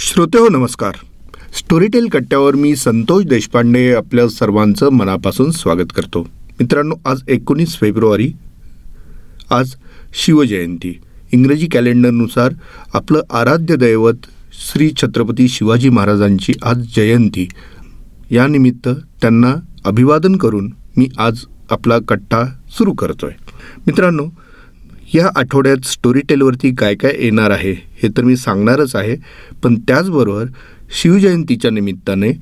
श्रोते हो नमस्कार. स्टोरीटेल कट्ट्यावर मी संतोष देशपांडे आपल्या सर्वांचं मनापासून स्वागत करतो. मित्रांनो आज एकोणीस फेब्रुवारी आज शिवजयंती. इंग्रजी कॅलेंडरनुसार आपलं आराध्य दैवत श्री छत्रपती शिवाजी महाराजांची आज जयंती. यानिमित्त त्यांना अभिवादन करून मी आज आपला कट्टा सुरू करतोय. मित्रांनो या आठवड्यात स्टोरीटेलवरती काय काय येणार आहे हे तर मी सांगणारच आहे. पण त्याचबरोबर शिवजयंतीच्या निमित्ताने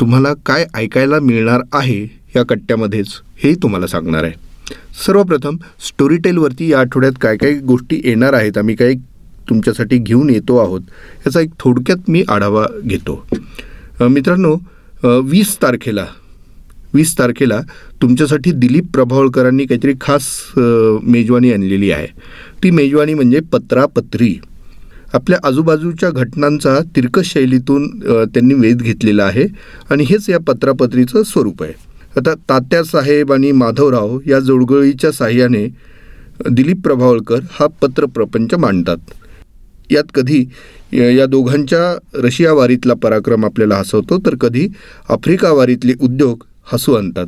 तुम्हाला काय ऐकायला मिळणार आहे या कट्ट्यामध्येच हेही तुम्हाला सांगणार आहे. सर्वप्रथम स्टोरीटेलवरती या आठवड्यात काय काय गोष्टी येणार आहेत आम्ही काही तुमच्यासाठी घेऊन येतो आहोत याचा एक थोडक्यात मी आढावा घेतो. मित्रांनो वीस तारखेला वीस तारखेला तुमच्यासाठी दिलीप प्रभावळकरांनी काहीतरी खास मेजवानी आणलेली आहे. ती मेजवानी म्हणजे पत्रापत्री. आपल्या आजूबाजूच्या घटनांचा तिरकस शैलीतून त्यांनी वेध घेतलेला आहे आणि हेच या पत्रापत्रीचं स्वरूप आहे. आता तात्यासाहेब आणि माधवराव या जोडगळीच्या साह्याने दिलीप प्रभावळकर हा पत्रप्रपंच मांडतात. यात कधी या दोघांच्या रशिया वारीतला पराक्रम आपल्याला हसवतो तर कधी आफ्रिका वारीतले उद्योग हसू आणतात.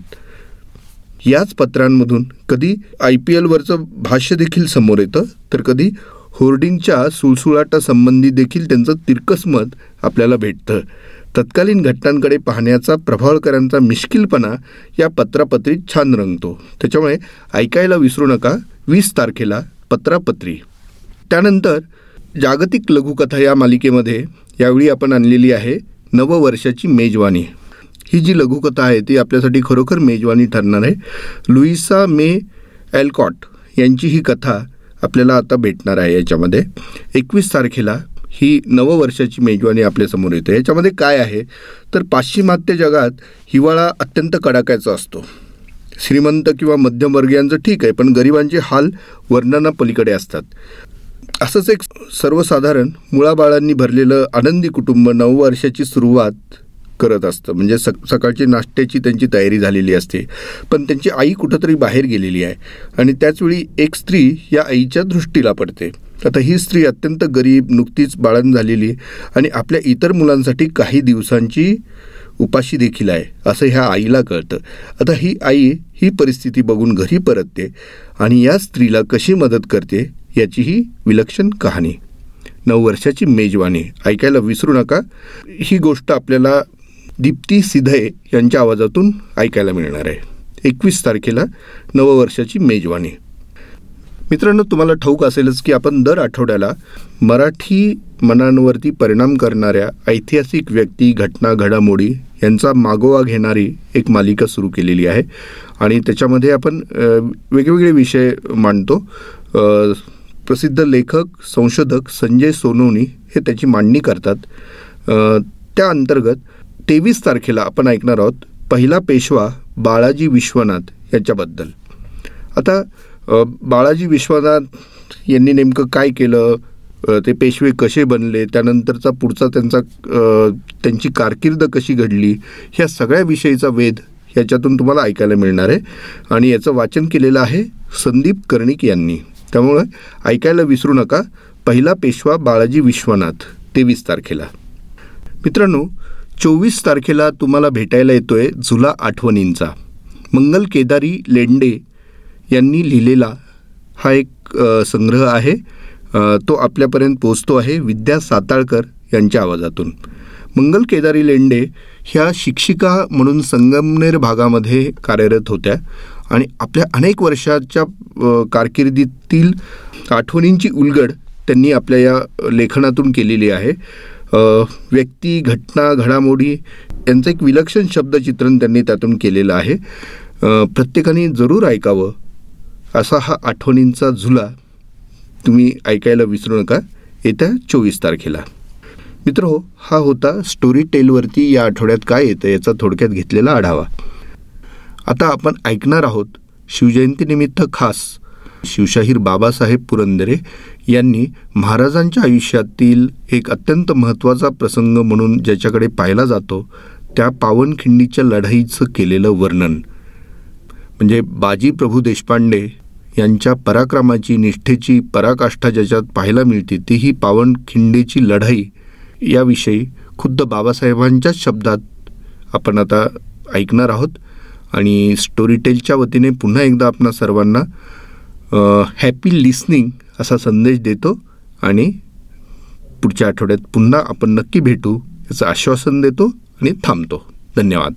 याच पत्रांमधून कधी आय पी एलवरचं भाष्य देखील समोर येतं तर कधी होर्डिंगच्या सुळसुळाटासंबंधी देखील त्यांचं तिरकस मत आपल्याला भेटतं. तत्कालीन घटनांकडे पाहण्याचा प्रभावकरांचा मिश्किलपणा या पत्रापत्रीत छान रंगतो. त्याच्यामुळे ऐकायला विसरू नका वीस तारखेला पत्रापत्री. त्यानंतर जागतिक लघुकथा या मालिकेमध्ये यावेळी आपण आणलेली आहे नववर्षाची मेजवानी. ही जी लघुकथा आहे ती आपल्यासाठी खरोखर मेजवानी ठरणार आहे. लुईसा मे एलकॉट यांची ही कथा आपल्याला आता भेटणार आहे याच्यामध्ये. एकवीस तारखेला ही नववर्षाची मेजवानी आपल्यासमोर येते. याच्यामध्ये काय आहे? तर पाश्चिमात्य जगात हिवाळा अत्यंत कडाक्याचा असतो. श्रीमंत किंवा मध्यमवर्गीयांचं ठीक आहे पण गरिबांचे हाल वर्णनापलीकडे असतात. असंच एक सर्वसाधारण मुळाबाळांनी भरलेलं आनंदी कुटुंब नववर्षाची सुरुवात करत असतं. म्हणजे सक सकाळची नाश्त्याची त्यांची तयारी झालेली असते. पण त्यांची आई कुठंतरी बाहेर गेलेली आहे. आणि त्याचवेळी एक स्त्री या आईच्या दृष्टीला पडते. आता ही स्त्री अत्यंत गरीब नुकतीच बाळण झालेली आणि आपल्या इतर मुलांसाठी काही दिवसांची उपाशी देखील आहे असं ह्या आईला कळतं. आता ही आई ही परिस्थिती बघून घरी परतते आणि या स्त्रीला कशी मदत करते याची ही विलक्षण कहाणी. नऊ वर्षाची मेजवानी. ऐकायला विसरू नका. ही गोष्ट आपल्याला दीप्ती सिधये यांच्या आवाजातून ऐकायला मिळणार आहे. एकवीस तारखेला नववर्षाची मेजवानी. मित्रांनो तुम्हाला ठाऊक असेलच की आपण दर आठवड्याला मराठी मनांवरती परिणाम करणाऱ्या ऐतिहासिक व्यक्ती घटना घडामोडी यांचा मागोवा घेणारी एक मालिका सुरू केलेली आहे. आणि त्याच्यामध्ये आपण वेगवेगळे विषय मांडतो. प्रसिद्ध लेखक संशोधक संजय सोनवणी हे त्याची मांडणी करतात. त्या अंतर्गत तेवीस तारखेला आपण ऐकणार आहोत पहिला पेशवा बाळाजी विश्वनाथ याच्याबद्दल. आता बाळाजी विश्वनाथ यांनी नेमकं काय केलं? ते पेशवे कसे बनले? त्यानंतरचा पुढचा त्यांचा त्यांची कारकीर्द कशी घडली? ह्या सगळ्या विषयीचा वेध ह्याच्यातून तुम्हाला ऐकायला मिळणार आहे. आणि याचं वाचन केलेलं आहे संदीप कर्णिक यांनी. त्यामुळे ऐकायला विसरू नका. पहिला पेशवा बाळाजी विश्वनाथ तेवीस तारखेला. मित्रांनो चोवीस तारखेला तुम्हाला भेटायला येतोय झुला आठवणींचा. मंगल केदारी लेंडे यांनी लिहिलेला हा एक संग्रह आहे. तो आपल्यापर्यंत पोचतो आहे विद्या साताळकर यांच्या आवाजातून. मंगल केदारी लेंडे ह्या शिक्षिका म्हणून संगमनेर भागामध्ये कार्यरत होत्या आणि आपल्या अनेक वर्षाच्या कारकिर्दीतील आठवणींची उलगड त्यांनी आपल्या या लेखनातून केलेली आहे. व्यक्ती घटना घडामोडी यांचं एक विलक्षण शब्दचित्रण त्यांनी त्यातून केलेलं आहे. प्रत्येकाने जरूर ऐकावं असा हा आठवणींचा झुला तुम्ही ऐकायला विसरू नका येत्या चोवीस तारखेला. मित्र हो हा होता स्टोरी टेलवरती या आठवड्यात काय येतं याचा थोडक्यात घेतलेला आढावा. आता आपण ऐकणार आहोत शिवजयंतीनिमित्त खास शिवशाहीर बाबासाहेब पुरंदरे यांनी महाराजांच्या आयुष्यातील एक अत्यंत महत्त्वाचा प्रसंग म्हणून ज्याच्याकडे पाहिला जातो त्या पावनखिंडीच्या लढाईचं केलेलं वर्णन. म्हणजे बाजी प्रभू देशपांडे यांच्या पराक्रमाची निष्ठेची पराकाष्ठा ज्याच्यात पाहायला मिळते ती ही पावनखिंडीची लढाई याविषयी खुद्द बाबासाहेबांच्याच शब्दात आपण आता ऐकणार आहोत. आणि स्टोरीटेलच्या वतीने पुन्हा एकदा आपणा सर्वांना हॅपी लिसनिंग असा संदेश देतो आणि पुढच्या आठवड्यात पुन्हा आपण नक्की भेटू याचं आश्वासन देतो आणि थांबतो. धन्यवाद.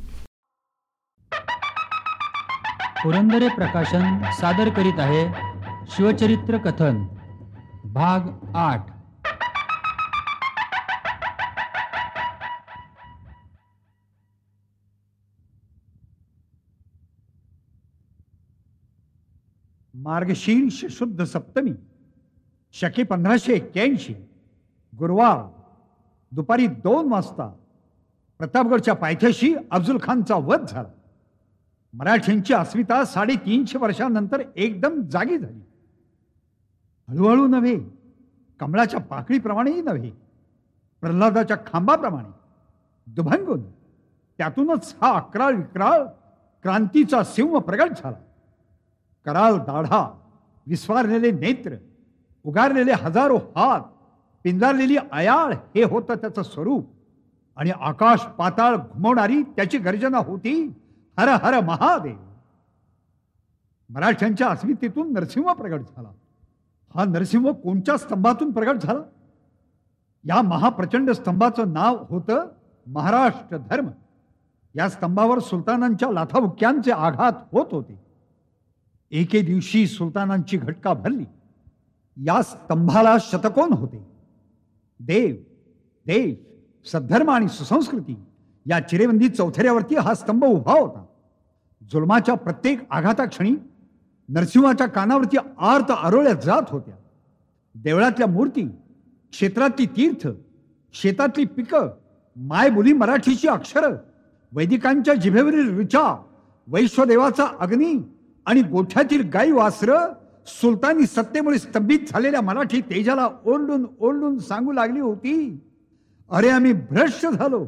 पुरंदरे प्रकाशन सादर करीत आहे शिवचरित्र कथन भाग आठ. मार्गशीर्ष शुद्ध सप्तमी शके पंधराशे एक्क्याऐंशी गुरुवार दुपारी दोन वाजता प्रतापगडच्या पायथ्याशी अफजुल खानचा वध झाला. मराठ्यांची अस्मिता साडेतीनशे वर्षांनंतर एकदम जागी झाली. हळूहळू नव्हे कमळाच्या पाकळीप्रमाणेही नव्हे प्रल्हादाच्या खांबाप्रमाणे दुभंगून त्यातूनच हा अकराळ विक्राळ क्रांतीचा सिंह प्रगट झाला. कराळ दाढा विस्वारलेले नेत्र उगारलेले हजारो हात पिंजारलेली अयाळ हे होतं त्याचं स्वरूप. आणि आकाश पाताळ घुमवणारी त्याची गर्जना होती हर हर महादेव. मराठ्यांच्या अस्मितेतून नरसिंह प्रगट झाला. हा नरसिंह कोणत्या स्तंभातून प्रगट झाला? या महाप्रचंड स्तंभाचं नाव होतं महाराष्ट्र धर्म. या स्तंभावर सुलतानांच्या लाथाबुक्यांचे आघात होत होते. एके दिवशी सुलतानांची घटका भरली. या स्तंभाला शतकोन होते. देव देश सद्धर्म आणि सुसंस्कृती या चिरेबंदी चौथऱ्यावरती हा स्तंभ उभा होता. जुलमाच्या प्रत्येक आघाताक्षणी नरसिंहाच्या कानावरती आर्त आरोळ्या जात होत्या. देवळातल्या मूर्ती क्षेत्रातली तीर्थ शेतातली पिकं मायबोली मराठीची अक्षरं वैदिकांच्या जिभेवरील ऋचा वैश्वदेवाचा अग्नी आणि गोठ्यातील गाई वासर सुलतानी सत्तेमुळे स्तंभित झालेल्या मराठी तेजाला ओरडून ओरडून सांगू लागली होती अरे आम्ही भ्रष्ट झालो.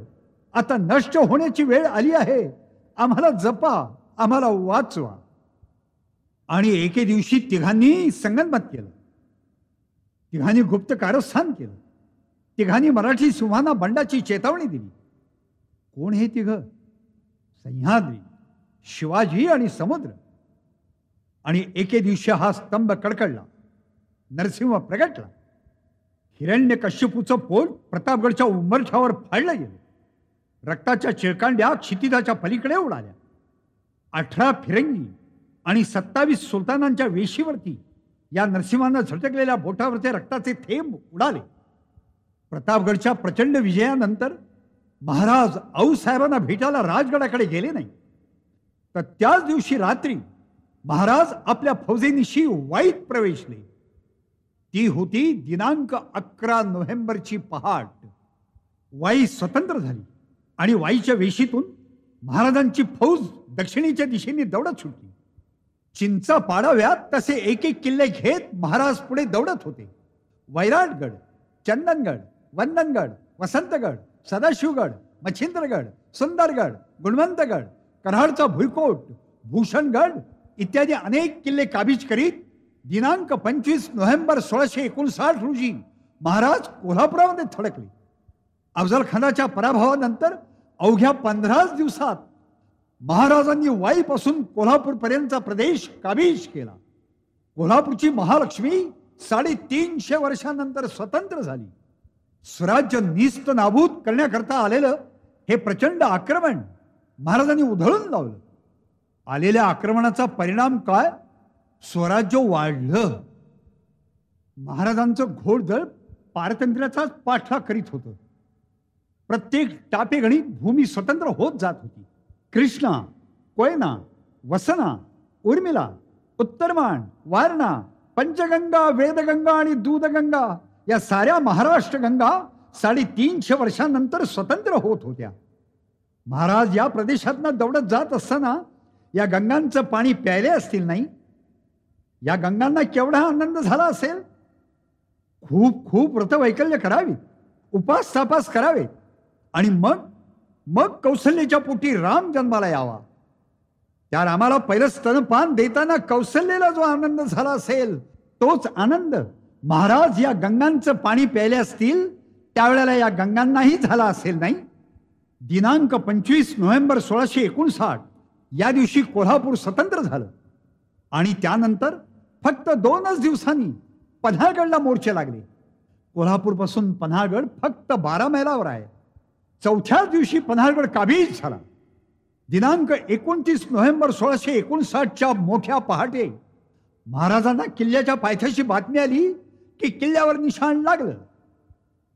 आता नष्ट होण्याची वेळ आली आहे. आम्हाला जपा आम्हाला वाचवा. आणि एके दिवशी तिघांनी संगनमत केलं. तिघांनी गुप्त कारस्थान केलं. तिघांनी मराठी सिंहांना बंडाची चेतावणी दिली. कोण हे तिघ? सह्याद्री शिवाजी आणि समुद्र. आणि एके दिवशी हा स्तंभ कडकडला. नरसिंह प्रगटला. हिरण्य कश्यपूचं पोट प्रतापगडच्या उंबरठ्यावर फाडलं गेलं. रक्ताच्या चिळकांड्या क्षितिजाच्या पलीकडे उडाल्या. अठरा फिरंगी आणि सत्तावीस सुलतानांच्या वेशीवरती या नरसिंहानं झटकलेल्या बोटावरचे रक्ताचे थेंब उडाले. प्रतापगडच्या प्रचंड विजयानंतर महाराज आऊसाहेबांना भेटायला राजगडाकडे गेले नाही. तर त्याच दिवशी रात्री महाराज आपल्या फौजेनिशी वाईत प्रवेशले. ती होती दिनांक अकरा नोव्हेंबरची पहाट. वाई स्वतंत्र झाली आणि वाईच्या वेशीतून महाराजांची फौज दक्षिणेच्या दिशेने दौडत सुटली. चिंचा पाडाव्यात तसे एक एक किल्ले घेत महाराज पुढे दौडत होते. वैराटगड चंदनगड वंदनगड वसंतगड सदाशिवगड मच्छिंद्रगड सुंदरगड गुणवंतगड कराडचा भुईकोट भूषणगड इत्यादी अनेक किल्ले काबीज करीत दिनांक पंचवीस नोव्हेंबर सोळाशे एकोणसाठ रोजी महाराज कोल्हापुरामध्ये थडकले. अफजल खानाच्या पराभवानंतर अवघ्या पंधराच दिवसात महाराजांनी वाईपासून कोल्हापूरपर्यंतचा प्रदेश काबीज केला. कोल्हापूरची महालक्ष्मी साडेतीनशे वर्षानंतर स्वतंत्र झाली. स्वराज्य निस्त नाबूद करण्याकरता आलेलं हे प्रचंड आक्रमण महाराजांनी उधळून लावलं. आलेल्या आक्रमणाचा परिणाम काय? स्वराज्य वाढलं. महाराजांचं घोडदळ पारतंत्र्याचाच पाठला करीत होतं. प्रत्येक टापेगणी भूमी स्वतंत्र होत जात होती. कृष्णा कोयना वसना उर्मिला उत्तरमान वारणा पंचगंगा वेदगंगा आणि दूधगंगा या साऱ्या महाराष्ट्र गंगा साडेतीनशे वर्षांनंतर स्वतंत्र होत होत्या. महाराज या प्रदेशातनं दौडत जात असताना या गंगांचं पाणी प्यायले असतील नाही? या गंगांना केवढा आनंद झाला असेल? खूप खूप व्रतवैकल्य करावी उपास सापास करावे. आणि मग मग कौशल्याच्या पोटी राम जन्माला यावा. त्या रामाला पहिलं स्तनपान देताना कौशल्यला जो आनंद झाला असेल तोच आनंद महाराज या गंगांचं पाणी प्यायले असतील त्यावेळेला या गंगांनाही झाला असेल नाही? दिनांक पंचवीस नोव्हेंबर सोळाशे एकोणसाठ. या दिवशी कोल्हापूर स्वतंत्र झालं. आणि त्यानंतर फक्त दोनच दिवसांनी पन्हाळगडला मोर्चे लागले. कोल्हापूरपासून पन्हाळगड फक्त बारा मैलावर आहे. चौथ्याच दिवशी पन्हाळगड काबीज झाला. दिनांक एकोणतीस नोव्हेंबर सोळाशे एकोणसाठच्या मोठ्या पहाटे महाराजांना किल्ल्याच्या पायथ्याशी बातमी आली की किल्ल्यावर निशाण लागलं.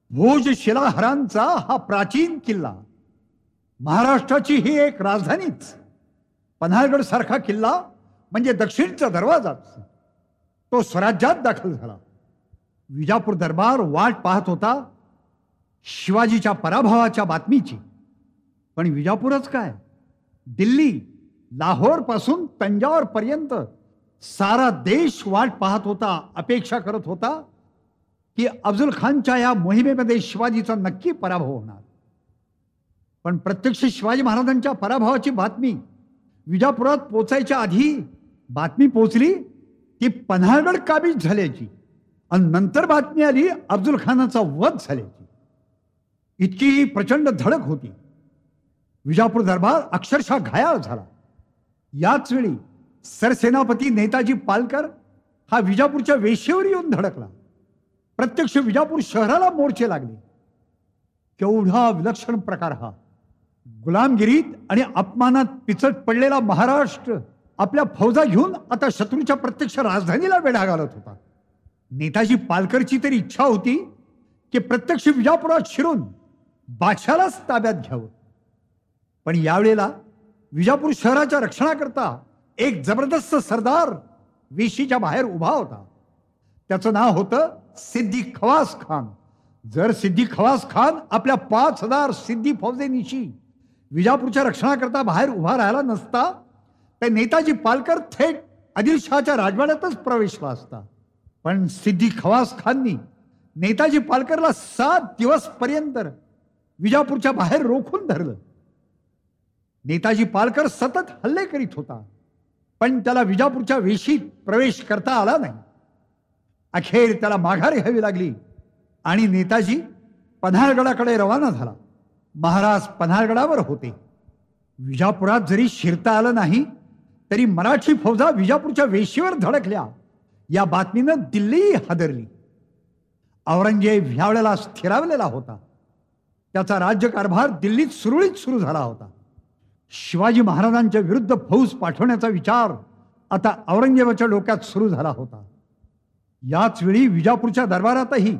भोज शिलाहरांचा हा प्राचीन किल्ला. महाराष्ट्राची ही एक राजधानीच. पन्हाळगड सारखा किल्ला म्हणजे दक्षिणचा दरवाजाच तो स्वराज्यात दाखल झाला. विजापूर दरबार वाट पाहत होता शिवाजीच्या पराभवाच्या बातमीची. पण विजापूरच काय? दिल्ली लाहोरपासून तंजावरपर्यंत सारा देश वाट पाहत होता अपेक्षा करत होता की अफजल खानच्या या मोहिमेमध्ये शिवाजीचा नक्की पराभव होणार. पण प्रत्यक्ष शिवाजी महाराजांच्या पराभवाची बातमी विजापुरात पोचायच्या आधी बातमी पोचली की पन्हाळगड काबीज झाल्याची आणि नंतर बातमी आली अब्दुल खानाचा वध झाल्याची. इतकी प्रचंड धडक होती. विजापूर दरबार अक्षरशः घायाळ झाला. याच वेळी सरसेनापती नेताजी पालकर हा विजापूरच्या वेशीवर येऊन धडकला. प्रत्यक्ष विजापूर शहराला मोर्चे लागले. केवढा विलक्षण प्रकार हा. गुलामगिरीत आणि अपमानात पिचट पडलेला महाराष्ट्र आपल्या फौजा घेऊन आता शत्रूच्या प्रत्यक्ष राजधानीला वेढा घालत होता. नेताजी पालकरची तरी इच्छा होती की प्रत्यक्ष विजापुरात शिरून बादशालाच ताब्यात घ्यावं. पण यावेळेला विजापूर शहराच्या रक्षणाकरता एक जबरदस्त सरदार वेशीच्या बाहेर उभा होता. त्याचं नाव होतं सिद्धी खवास खान. जर सिद्धी खवास खान आपल्या पाच हजार सिद्धी फौजेनिशी विजापूरच्या रक्षणाकरता बाहेर उभा राहिला नसता तर नेताजी पालकर थेट आदिलशहाच्या राजवाड्यातच प्रवेशला असता. पण सिद्दी खवास खाननी नेताजी पालकरला सात दिवस पर्यंत विजापूरच्या बाहेर रोखून धरलं. नेताजी पालकर सतत हल्ले करीत होता पण त्याला विजापूरच्या वेशीत प्रवेश करता आला नाही. अखेर त्याला माघार घ्यावी लागली आणि नेताजी पन्हाळगडाकडे रवाना झाला. महाराज पन्हाळगडावर होते. विजापुरात जरी शिरता आलं नाही तरी मराठी फौजा विजापूरच्या वेशीवर धडकल्या. या बातमीनं दिल्ली हादरली. औरंगजेब ह्या वेळेला स्थिरावलेला होता. त्याचा राज्यकारभार दिल्लीत सुरळीत सुरू झाला होता. शिवाजी महाराजांच्या विरुद्ध फौज पाठवण्याचा विचार आता औरंगजेबाच्या डोक्यात सुरू झाला होता. याच वेळी विजापूरच्या दरबारातही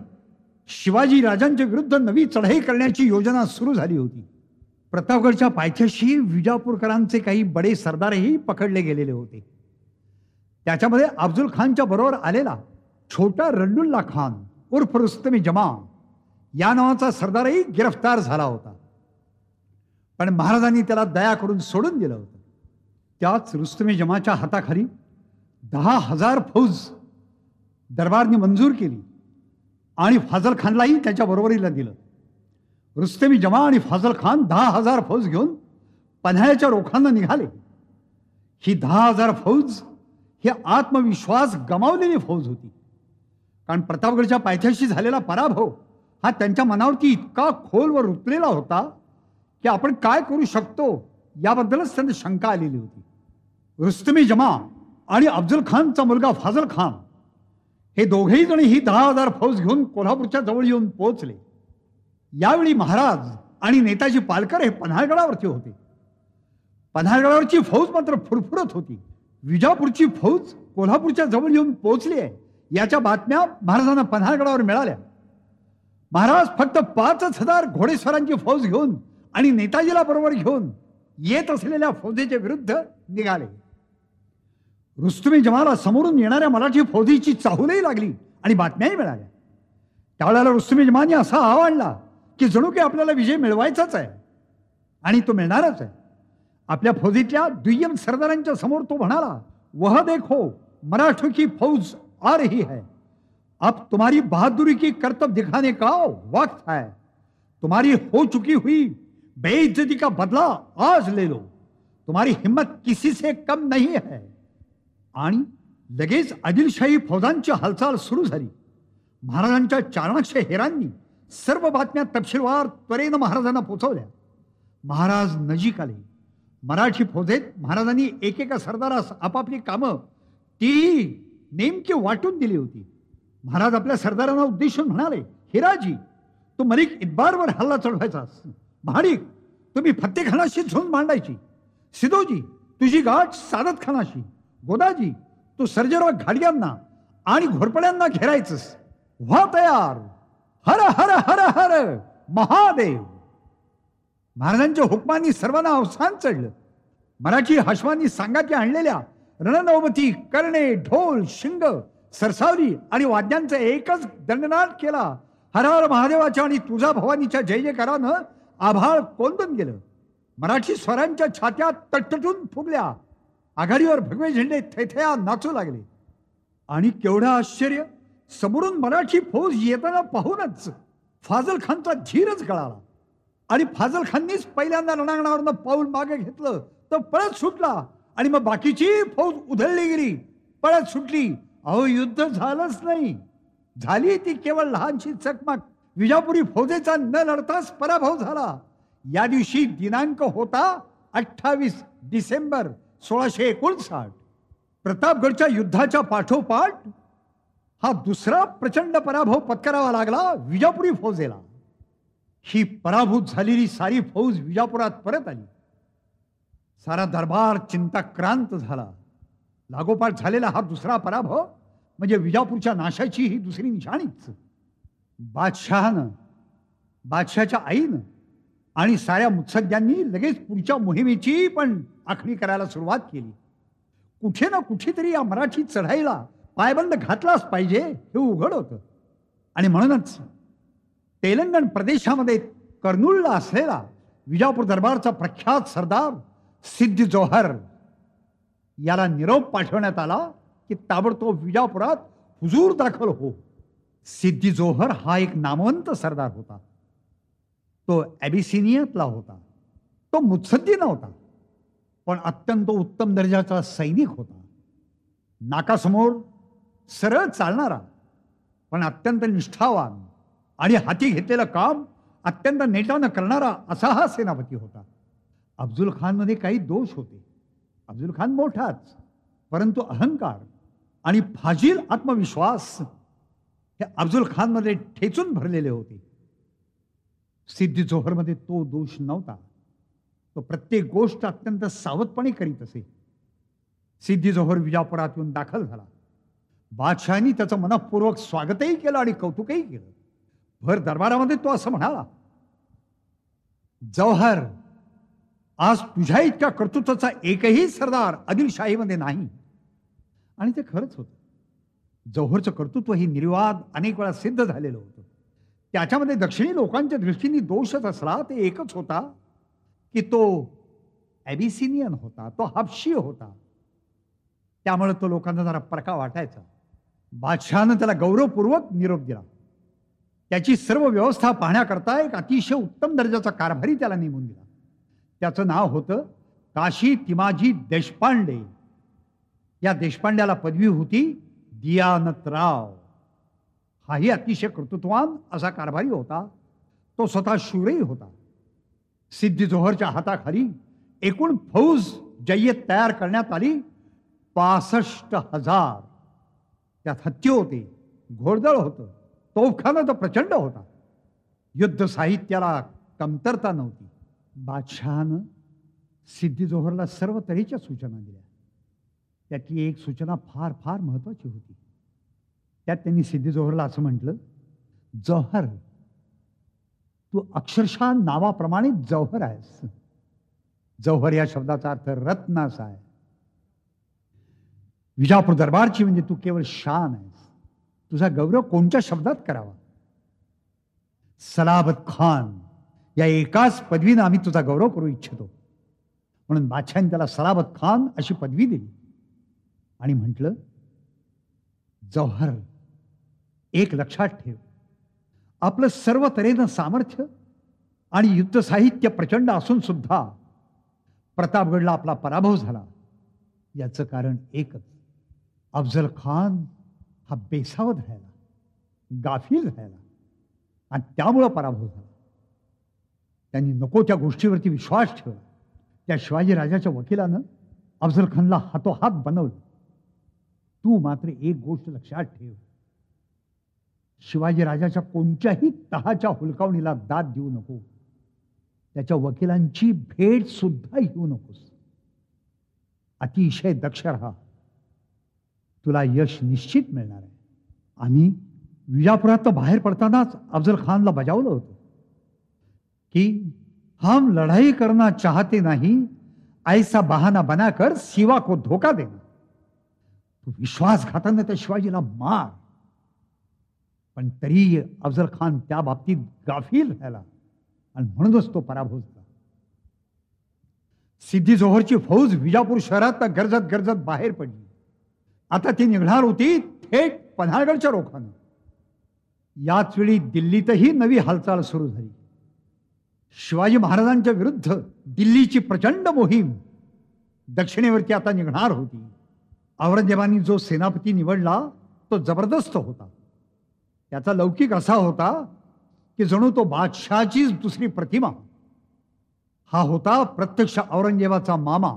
शिवाजी राजांच्या विरुद्ध नवी चढाई करण्याची योजना सुरू झाली होती. प्रतापगडच्या पायथ्याशी विजापूरकरांचे काही बडे सरदारही पकडले गेलेले होते. त्याच्यामध्ये अफजुल खानच्या बरोबर आलेला छोटा रंडुल्ला खान उर्फ रुस्तमी जमा या नावाचा सरदारही गिरफ्तार झाला होता. पण महाराजांनी त्याला दया करून सोडून दिलं होतं. त्याच रुस्तमी जमाच्या हाताखाली दहा हजार फौज दरबारने मंजूर केली. आणि फाजल खानलाही त्याच्या बरोबरीला दिलं. रुस्तमी जमा आणि फाजल खान दहा हजार फौज घेऊन पन्हाळ्याच्या रोखांना निघाले. ही दहा हजार फौज ही आत्मविश्वास गमावलेली फौज होती. कारण प्रतापगडच्या पायथ्याशी झालेला पराभव हा त्यांच्या मनावरती इतका खोलवर रुतलेला होता की आपण काय करू शकतो याबद्दलच त्यांना शंका आलेली होती. रुस्तमी जमा आणि अफजल खानचा मुलगा फाजल खान हे दोघेही जण ही दहा हजार फौज घेऊन कोल्हापूरच्या जवळ येऊन पोहोचले. यावेळी महाराज आणि नेताजी पालकर हे पन्हाळगडावरती होते. पन्हाळगडावरची फौज मात्र फुरफुरत होती. विजापूरची फौज कोल्हापूरच्या जवळ येऊन पोहोचली आहे याच्या बातम्या महाराजांना पन्हाळगडावर मिळाल्या. महाराज फक्त पाचच हजार घोडेस्वरांची फौज घेऊन आणि नेताजीला बरोबर घेऊन येत असलेल्या फौजेच्या विरुद्ध निघाले. रुस्तुमी जमाला समोरून येणाऱ्या मराठी फौजीची चाहूलही लागली आणि बातम्याही मिळाल्या. त्यावेळेला रुस्तुमी जमानी असा आवडला की जणू की आपल्याला विजय मिळवायचाच आहे आणि तो मिळणारच आहे. आपल्या फौजीतल्या दुय्यम सरदारांच्या समोर तो म्हणाला वह देखो मराठों की फौज आ रही है. अब तुम्हारी बहादुरी की कर्तव्य दिखाने का वक्त है. तुम्हारी हो चुकी हुई बेइज्जती का बदला आज ले लो. तुम्हारी हिम्मत किसी से कम नहीं है. आणि लगेच आदिलशाही फौजांची हालचाल सुरू झाली. महाराजांच्या चारणाक्ष हेरांनी सर्व बातम्या तपशीलवार त्वरेनं महाराजांना पोचवल्या. महाराज नजीक आले. मराठी फौजेत महाराजांनी एकेका सरदारास आपापली कामं ती नेमकी वाटून दिली होती. महाराज आपल्या सरदारांना उद्देशून म्हणाले हिराजी तू मलिक इतबारवर हल्ला चढवायचास. महाडिक तुम्ही फत्तेखानाशी झोन मांडायची. सिदोजी तुझी गाठ सादत खानाशी गोदाजी तू सर्जेराव घाडग्यांना आणि घोरपड्यांना घेरायचंस. व्हा तयार. हर हर हर हर. महादेव. महाराजांच्या हुकमांनी सर्वांना अवसान चढलं. मराठी हश्वांनी सांगाती आणलेल्या रणनवमती कर्णे ढोल शिंग सरसावली आणि वाद्यांचा एकच दंडनाट केला. हर हर महादेवाच्या आणि तुझा भवानीच्या जय जयकारानं आभाळ कोंदून गेलं. मराठी स्वरांच्या छात्या तटतटून फुगल्या. आघाडीवर भगवे झेंडे थैथया नाचू लागले. आणि केवढं आश्चर्य समोरून मराठी फौज येताना पाहूनच फाजल खानचा धीरच कळाला आणि फाजल खाननीच पहिल्यांदा रणांगणावरनं पाऊल मागे घेतलं तर पळत सुटला. आणि मग बाकीची फौज उधळली गेली. पळत सुटली. अहो युद्ध झालंच नाही. झाली ती केवळ लहानशी चकमक. विजापुरी फौजेचा न लढताच पराभव झाला. या दिवशी दिनांक होता अठ्ठावीस डिसेंबर. सोळाशे एकोणसाठ. प्रतापगडच्या युद्धाच्या पाठोपाठ हा दुसरा प्रचंड पराभव पत्करावा लागला विजापुरी फौजेला. ही पराभूत झालेली सारी फौज विजापुरात परत आली. सारा दरबार चिंताक्रांत झाला. लागोपाठ झालेला हा दुसरा पराभव म्हणजे विजापूरच्या नाशाची ही दुसरी निशाणीच. बादशहानं बादशहाच्या आईनं आणि साऱ्या मुत्सद्यांनी लगेच पुढच्या मोहिमेची पण आखणी करायला सुरुवात केली. कुठे ना कुठेतरी या मराठी चढाईला पायबंद घातलाच पाहिजे हे उघड होतं. आणि म्हणूनच तेलंगण प्रदेशामध्ये कर्नूलला असलेला विजापूर दरबारचा प्रख्यात सरदार सिद्ध जोहर याला निरोप पाठवण्यात आला की ताबडतोब विजापुरात हुजूर दाखल हो. सिद्धी जोहर हा एक नामवंत सरदार होता. तो ॲबिसिनियातला होता. तो मुत्सद्दी नव्हता पण अत्यंत उत्तम दर्जाचा सैनिक होता. नाकासमोर सरळ चालणारा पण अत्यंत निष्ठावान आणि हाती घेतलेलं काम अत्यंत नेटानं करणारा असा हा सेनापती होता. अफजुल खानमध्ये काही दोष होते. अफजुल खान मोठाच परंतु अहंकार आणि फाजील आत्मविश्वास हे अफजुल खानमध्ये ठेचून भरलेले होते. सिद्धी जोहरमध्ये तो दोष नव्हता. तो प्रत्येक गोष्ट अत्यंत सावधपणे करीत असे. सिद्धी जोहर विजापुरात येऊन दाखल झाला. बादशहानी त्याचं मनपूर्वक स्वागतही केलं आणि कौतुकही केलं. भर दरबारामध्ये तो असं म्हणाला जौहर आज तुझ्या इतक्या कर्तृत्वाचा एकही सरदार आदिलशाहीमध्ये नाही. आणि ते खरंच होतं. जौहरचं कर्तृत्व ही निर्वाद अनेक वेळा सिद्ध झालेलं होतं. त्याच्यामध्ये दक्षिणी लोकांच्या दृष्टीने दोषच असला ते एकच होता. की तो ॲबिसिनियन होता तो हापशी होता. त्यामुळे तो लोकांना जरा परका वाटायचा. बादशहानं त्याला गौरवपूर्वक निरोप दिला. त्याची सर्व व्यवस्था पाहण्याकरता एक अतिशय उत्तम दर्जाचा कारभारी त्याला नेमून दिला. त्याचं नाव होतं काशी तिमाजी देशपांडे. या देशपांड्याला पदवी होती दियानतराव. हाही अतिशय कर्तृत्वान असा कारभारी होता. तो स्वतः शूरही होता. सिद्धी जोहरच्या हाताखाली एकूण फौज जय्यत तयार करण्यात आली. पासष्ट हजार. त्यात हत्ती होते घोडदळ होतं तोफखाना तर प्रचंड होता. युद्ध साहित्याला कमतरता नव्हती. बादशहानं सिद्धी जोहरला सर्व तऱ्हेच्या सूचना दिल्या. त्यातली एक सूचना फार फार महत्त्वाची होती. त्यात त्यांनी सिद्धी जोहरला असं म्हटलं जोहर तू अक्षरशः नावाप्रमाणे जौहर आहेस. जौहर या शब्दाचा अर्थ रत्न असा आहे. विजापूर दरबारची म्हणजे तू केवळ शान आहेस. तुझा गौरव कोणत्या शब्दात करावा? सलाबत खान या एकाच पदवीनं आम्ही तुझा गौरव करू इच्छितो. म्हणून बादशाने त्याला सलाबत खान अशी पदवी दिली. आणि म्हटलं जौहर एक लक्षात ठेव. आपलं सर्व तऱ्हेनं सामर्थ्य आणि युद्ध साहित्य प्रचंड असून सुद्धा प्रतापगडला आपला पराभव झाला. याचं कारण एकच अफजल खान हा बेसावत राहिला गाफील राहिला आणि त्यामुळं पराभव झाला. त्यांनी नको त्या गोष्टीवरती विश्वास ठेवला. त्या शिवाजीराजाच्या वकिलानं अफजल खानला हातोहात बनवलं. तू मात्र एक गोष्ट लक्षात ठेव. शिवाजी राजाच्या कोणत्याही तहाच्या हुलकावणीला दाद देऊ नको. त्याच्या वकिलांची भेट सुद्धा घेऊ नकोस. अतिशय दक्ष राहा. तुला यश निश्चित मिळणार आहे. आम्ही विजापुरात बाहेर पडतानाच अफजल खानला बजावलं होतं. की हम लढाई करना चाहते नाही ऐसा बहाना बनाकर शिवा को धोका देना. तू विश्वासघातानं त्या शिवाजीला मार. पण तरी अफजल खान त्या बाबतीत गाफील राहिला आणि म्हणूनच तो पराभव झाला. सिद्धी जोहरची फौज विजापूर शहरात गरजत गरजत बाहेर पडली. आता ती निघणार होती थेट पन्हाळगडच्या रोखानं. याच वेळी दिल्लीतही नवी हालचाल सुरू झाली. शिवाजी महाराजांच्या विरुद्ध दिल्लीची प्रचंड मोहीम दक्षिणेवरती आता निघणार होती. औरंगजेबानी जो सेनापती निवडला तो जबरदस्त होता. त्याचा लौकिक असा होता की जणू तो बादशहाचीच दुसरी प्रतिमा. हा होता प्रत्यक्ष औरंगजेबाचा मामा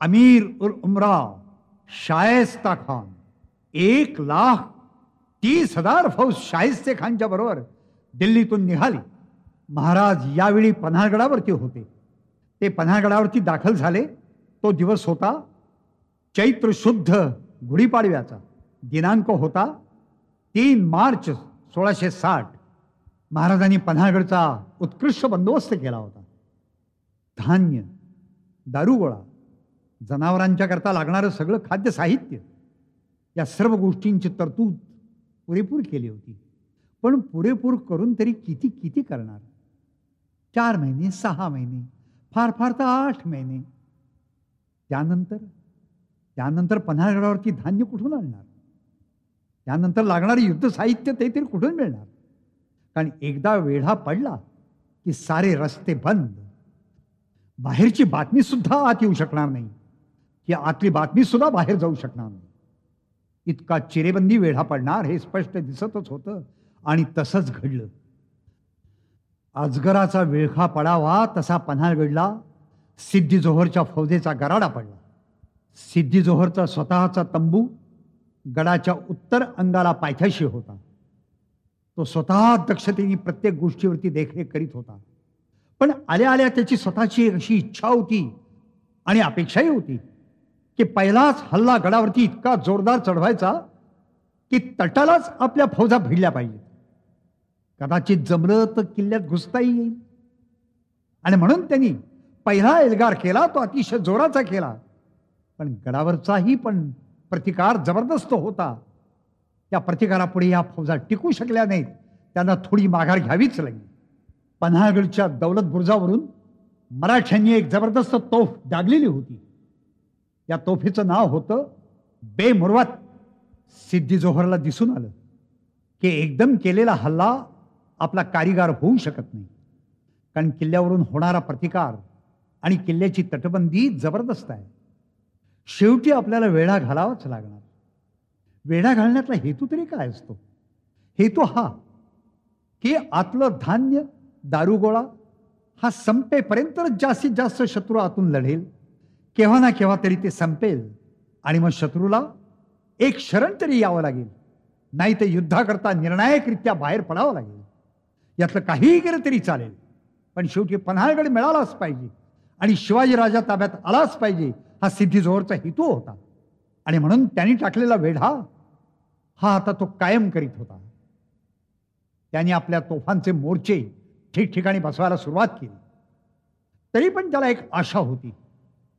अमीर उल उमरा शायस्ता खान. एक लाख तीस हजार फौज शाहिस्ते खानच्या बरोबर दिल्लीतून निघाली. महाराज यावेळी पन्हाळगडावरती होते. ते पन्हाळगडावरती दाखल झाले. तो दिवस होता चैत्र शुद्ध गुढीपाडव्याचा. दिनांक होता तीन मार्च सोळाशे साठ महाराजांनी पन्हाळगडचा उत्कृष्ट बंदोबस्त केला होता. धान्य दारुगोळा जनावरांच्या करता लागणारं सगळं खाद्य साहित्य या सर्व गोष्टींची तरतूद पुरेपूर केली होती. पण पुरेपूर करून तरी किती किती करणार? चार महिने सहा महिने फार फार तर आठ महिने. त्यानंतर त्यानंतर पन्हाळगडावरती धान्य कुठून आणणार? त्यानंतर लागणारं युद्ध साहित्य ते तरी कुठून मिळणार? कारण एकदा वेढा पडला की सारे रस्ते बंद. बाहेरची बातमी सुद्धा आत येऊ शकणार नाही. की आतली बातमी सुद्धा बाहेर जाऊ शकणार नाही. इतका चिरेबंदी वेढा पडणार हे स्पष्ट दिसतच होतं आणि तसंच घडलं. अजगराचा विळखा पडावा तसा पन्हाळगडला सिद्धी जोहरच्या फौजेचा गराडा पडला. सिद्धी जोहरचा स्वतःचा तंबू गडाच्या उत्तर अंगाला पायथ्याशी होता. तो स्वतः दक्षतेने प्रत्येक गोष्टीवरती देखरेख करीत होता. पण आल्या आल्या त्याची स्वतःची अशी इच्छा होती आणि अपेक्षाही होती की पहिलाच हल्ला गडावरती इतका जोरदार चढवायचा की तटालाच आपल्या फौजा भिडल्या पाहिजेत. कदाचित जमलं तर किल्ल्यात घुसताही येईल. आणि म्हणून त्यांनी पहिला एल्गार केला तो अतिशय जोराचा केला. पण गडावरचाही पण प्रतिकार जबरदस्त होता. त्या प्रतिकारापुढे या फौजा टिकू शकल्या नाहीत. त्यांना थोडी माघार घ्यावीच लागली. पन्हाळगडच्या दौलत बुर्जावरून मराठ्यांनी एक जबरदस्त तोफ डागलेली होती. या तोफेचं नाव होतं बेमुर्वात. सिद्धी जोहरला दिसून आलं की एकदम केलेला हल्ला आपला कारीगार होऊ शकत नाही. कारण किल्ल्यावरून होणारा प्रतिकार आणि किल्ल्याची तटबंदी जबरदस्त आहे. शेवटी आपल्याला वेढा घालावाच लागणार. वेढा घालण्यातला हेतू तरी काय असतो? हेतू हा की आतलं धान्य दारुगोळा हा संपेपर्यंतच जास्तीत जास्त शत्रू आतून लढेल. केव्हा ना केव्हा तरी ते संपेल आणि मग शत्रूला एक शरण तरी यावं लागेल. नाही तर युद्धाकरता निर्णायकरित्या बाहेर पडावं लागेल. यातलं काहीही केलं तरी चालेल. पण शेवटी पन्हाळगड मिळालाच पाहिजे आणि शिवाजीराजा ताब्यात आलाच पाहिजे. हा सिद्धीजोहरचा हेतू होता. आणि म्हणून त्यांनी टाकलेला वेढा हा आता तो कायम करीत होता. त्यांनी आपल्या तोफांचे मोर्चे ठिकठिकाणी बसवायला सुरुवात केली. तरी पण त्याला एक आशा होती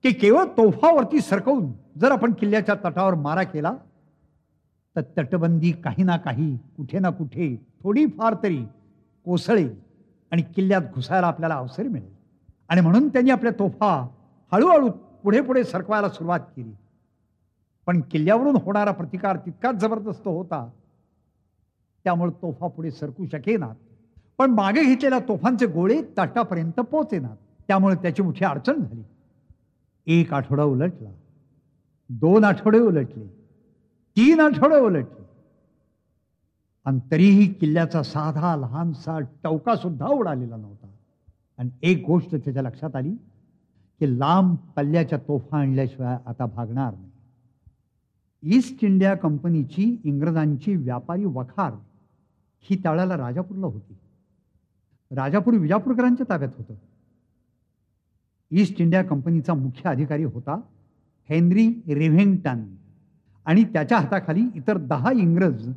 की केवळ तोफावरती सरकवून जर आपण किल्ल्याच्या तटावर मारा केला तर तटबंदी काही ना काही कुठे ना कुठे थोडीफार तरी कोसळेल आणि किल्ल्यात घुसायला आपल्याला अवसर मिळेल. आणि म्हणून त्यांनी आपल्या तोफा हळूहळू पुढे पुढे सरकवायला सुरुवात केली. पण किल्ल्यावरून होणारा प्रतिकार तितकाच जबरदस्त होता. त्यामुळे तोफा पुढे सरकू शकेनात. पण मागे घेतलेल्या तोफांचे गोळे तटापर्यंत पोहोचेनात. त्यामुळे त्याची मोठी अडचण झाली. एक आठवडा उलटला. दोन आठवडे उलटले. तीन आठवडे उलटले. आणि तरीही किल्ल्याचा साधा लहानसा टवका सुद्धा उडालेला नव्हता. आणि एक गोष्ट त्याच्या लक्षात आली. की लांब पल्ल्याच्या तोफा आणल्याशिवाय आता भागणार नाही. ईस्ट इंडिया कंपनीची इंग्रजांची व्यापारी वखार ही त्यावेळेला राजापूरला होती. राजापूर विजापूरकरांच्या ताब्यात होतं. ईस्ट इंडिया कंपनीचा मुख्य अधिकारी होता हेनरी रिव्हिंग्टन आणि त्याच्या हाताखाली इतर दहा इंग्रज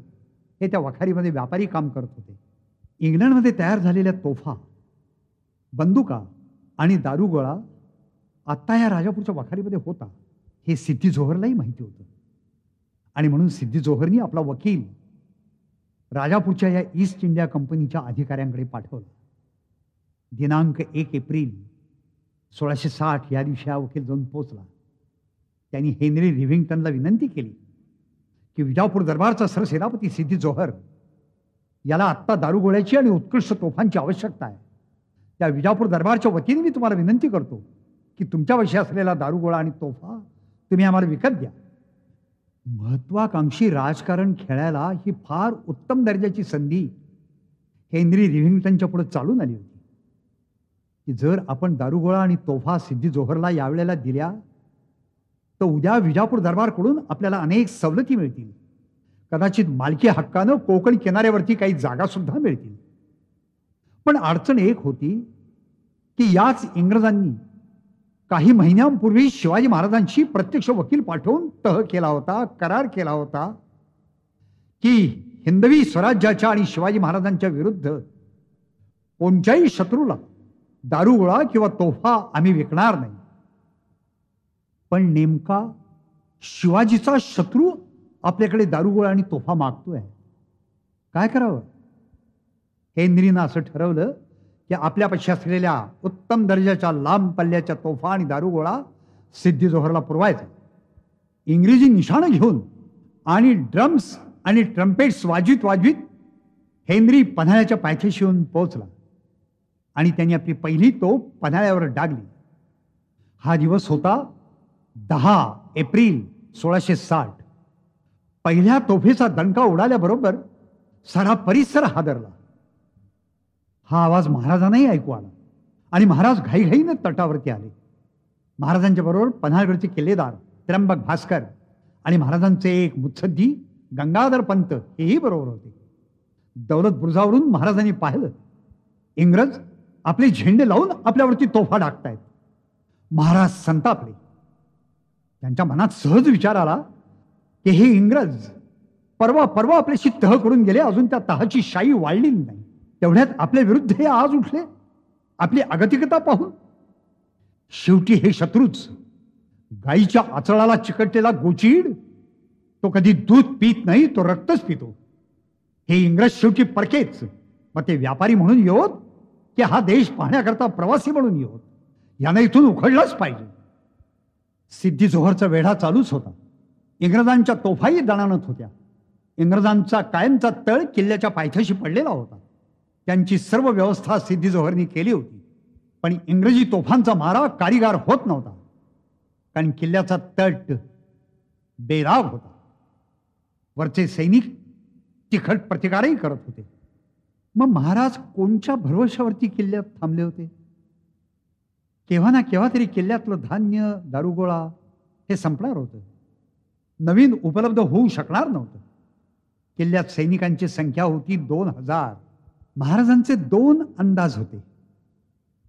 हे त्या वखारीमध्ये व्यापारी काम करत होते. इंग्लंडमध्ये तयार झालेल्या तोफा बंदुका आणि दारुगोळा आत्ता या राजापूरच्या वखारीमध्ये होता. हे सिद्धी जोहरलाही माहिती होतं. आणि म्हणून सिद्धी जोहरनी आपला वकील राजापूरच्या या ईस्ट इंडिया कंपनीच्या अधिकाऱ्यांकडे पाठवला. दिनांक एक एप्रिल सोळाशे साठ या दिवशी हा वकील जाऊन पोचला. त्यांनी हेनरी रिव्हिंग्टनला विनंती केली की विजापूर दरबारचा सरसेनापती सिद्धी जोहर याला आत्ता दारुगोळ्याची आणि उत्कृष्ट तोफांची आवश्यकता आहे. त्या विजापूर दरबारच्या वतीने मी तुम्हाला विनंती करतो की तुमच्यापाशी असलेला दारुगोळा आणि तोफा तुम्ही आम्हाला विकत द्या. महत्वाकांक्षी राजकारण खेळायला ही फार उत्तम दर्जाची संधी हेनरी रिव्हिंग्टनच्या पुढे चालून आली होती. की जर आपण दारुगोळा आणि तोफा सिद्धी जोहरला यावेळेला दिल्या तर उद्या विजापूर दरबारकडून आपल्याला अनेक सवलती मिळतील. कदाचित मालकी हक्कानं कोकण किनाऱ्यावरती काही जागा सुद्धा मिळतील. पण अडचण एक होती की याच इंग्रजांनी काही महिन्यांपूर्वी शिवाजी महाराजांशी प्रत्यक्ष वकील पाठवून तह केला होता करार केला होता की हिंदवी स्वराज्याच्या आणि शिवाजी महाराजांच्या विरुद्ध कोणत्याही शत्रूला दारुगोळा किंवा तोफा आम्ही विकणार नाही. पण नेमका शिवाजीचा शत्रू आपल्याकडे दारुगोळा आणि तोफा मागतोय. काय करावं? हेनरीनं असं ठरवलं की आपल्यापाशी असलेल्या उत्तम दर्जाच्या लांब पल्ल्याच्या तोफा आणि दारुगोळा सिद्धी जोहरला पुरवायचा. इंग्रजी निशाणं घेऊन आणि ड्रम्स आणि ट्रम्पेट्स वाजवीत वाजवीत हेनरी पन्हाळ्याच्या पायथ्याशी येऊन पोहोचला. आणि त्यांनी आपली पहिली तोफ पन्हाळ्यावर डागली. हा दिवस होता दहा एप्रिल सोळाशे साठ. पहिल्या तोफेचा दणका उडाल्याबरोबर सारा परिसर हादरला. हा आवाज महाराजांनाही ऐकू आला. आणि महाराज घाईघाईनं तटावरती आले. महाराजांच्या बरोबर पन्हाळगडचे किल्लेदार त्र्यंबक भास्कर आणि महाराजांचे एक मुत्सद्दी गंगाधर पंत हेही बरोबर होते. दौलत बुरुजावरून महाराजांनी पाहिलं. इंग्रज आपले झेंडे लावून आपल्यावरती तोफा टाकतायत. महाराज संतापले. त्यांच्या मनात सहज विचार आला की हे इंग्रज परवा परवा आपल्याशी तह करून गेले अजून त्या तहाची शाई वाढली नाही. तेवढ्यात आपल्या विरुद्ध हे आज उठले. आपली अगतिकता पाहून. शेवटी हे शत्रूच गाईच्या आचळाला चिकटलेला गोचीड तो कधी दूध पित नाही तो रक्तच पितो. हे इंग्रज शेवटी परकेच. मग ते व्यापारी म्हणून येवत की हा देश पाहण्याकरता प्रवासी म्हणून येवत? यानं इथून उखडलाच पाहिजे. सिद्धी जोहरचा वेढा चालूच होता. इंग्रजांच्या तोफाही दणाणत होत्या. इंग्रजांचा कायमचा तळ किल्ल्याच्या पायथ्याशी पडलेला होता. त्यांची सर्व व्यवस्था सिद्धी जोहरनी केली होती. पण इंग्रजी तोफांचा मारा कारीगार होत नव्हता. कारण किल्ल्याचा तट बेराग होता. वरचे सैनिक तिखट प्रतिकारही करत होते. मग महाराज कोणच्या भरवशावरती किल्ल्यात थांबले होते? केव्हा ना केव्हा तरी किल्ल्यातलं धान्य दारुगोळा हे संपणार होतं. नवीन उपलब्ध होऊ शकणार नव्हतं. किल्ल्यात सैनिकांची संख्या होती दोन हजार. महाराजांचे दोन अंदाज होते.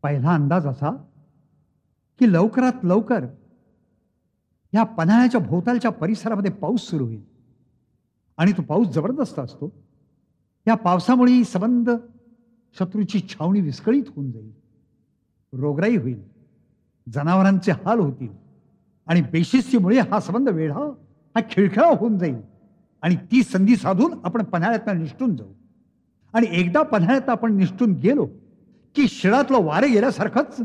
पहिला अंदाज असा की लवकरात लवकर या पन्हाळ्याच्या भोवतालच्या परिसरामध्ये पाऊस सुरू होईल. आणि तो पाऊस जबरदस्त असतो. या पावसामुळे ही संबंध शत्रूची छावणी विस्कळीत होऊन जाईल. रोगराई होईल. जनावरांचे हाल होतील. आणि बेशिस्तीमुळे हा संबंध वेढा हा खिळखिळा होऊन जाईल. आणि ती संधी साधून आपण पन्हाळ्यातनं निष्ठून जाऊ. आणि एकदा पन्हाळ्यात आपण निष्ठून गेलो की शिळातलं वारे गेल्यासारखंच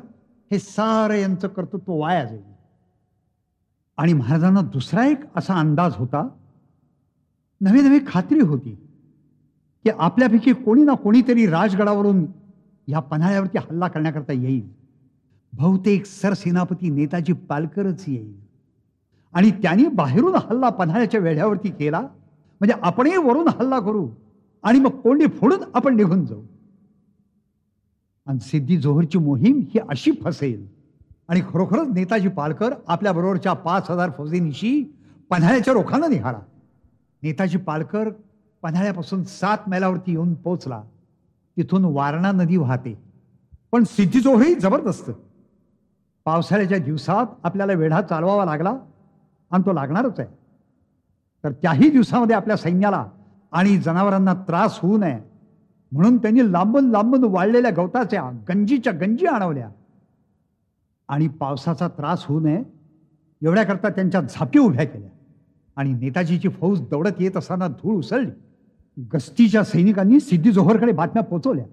हे सारं यांचं कर्तृत्व वाया जाईल. आणि महाराजांना दुसरा एक असा अंदाज होता नवी नवी खात्री होती की आपल्यापैकी कोणी ना कोणीतरी राजगडावरून या पन्हाळ्यावरती हल्ला करण्याकरता येईल. बहुतेक सरसेनापती नेताजी पालकरच येईल. आणि त्यांनी बाहेरून हल्ला पन्हाळ्याच्या वेढ्यावरती केला. म्हणजे आपणही वरून हल्ला करू. आणि मग कोंडी फोडून आपण निघून जाऊ. आणि सिद्धी जोहरची मोहीम ही अशी फसेल. आणि खरोखरच नेताजी पालकर आपल्याबरोबरच्या पाच हजार फौजीनिशी पन्हाळ्याच्या रोखानं निघाला. नेताजी पालकर पन्हाळ्यापासून सात मैलावरती येऊन पोचला तिथून वारणा नदी वाहते. पण सिद्धी जोहरही जबरदस्त. पावसाळ्याच्या दिवसात आपल्याला वेढा चालवावा लागला आणि तो लागणारच आहे. तर त्याही दिवसामध्ये आपल्या सैन्याला आणि जनावरांना त्रास होऊ नये. म्हणून त्यांनी लांबून लांबून वाळलेल्या गवताच्या गंजीच्या गंजी आणवल्या. आणि पावसाचा त्रास होऊ नये एवढ्याकरता त्यांच्या झापी उभ्या केल्या. आणि नेताजीची फौज दौडत येत असताना धूळ उसळली. गस्तीच्या सैनिकांनी सिद्धी जोहरकडे बातम्या पोचवल्या.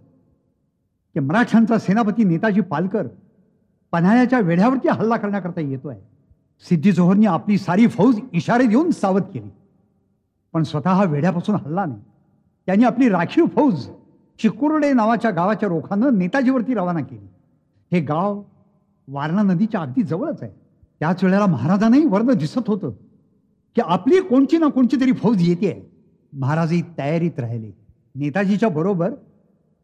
की मराठ्यांचा सेनापती नेताजी पालकर पन्हाळ्याच्या वेढ्यावरती हल्ला करण्याकरता येतोय. सिद्धी जोहरनी आपली सारी फौज इशारे देऊन सावध केली. पण स्वतः वेढ्यापासून हल्ला नाही. त्यांनी आपली राखीव फौज चिकुर्डे नावाच्या गावाच्या रोखानं नेताजीवरती रवाना केली. हे गाव वारणा नदीच्या अगदी जवळच आहे. त्याच वेळेला महाराजांनाही वर्ण दिसत होतं की आपली कोणची ना कोणची तरी फौज येते. महाराजही तयारीत राहिले. नेताजीच्या बरोबर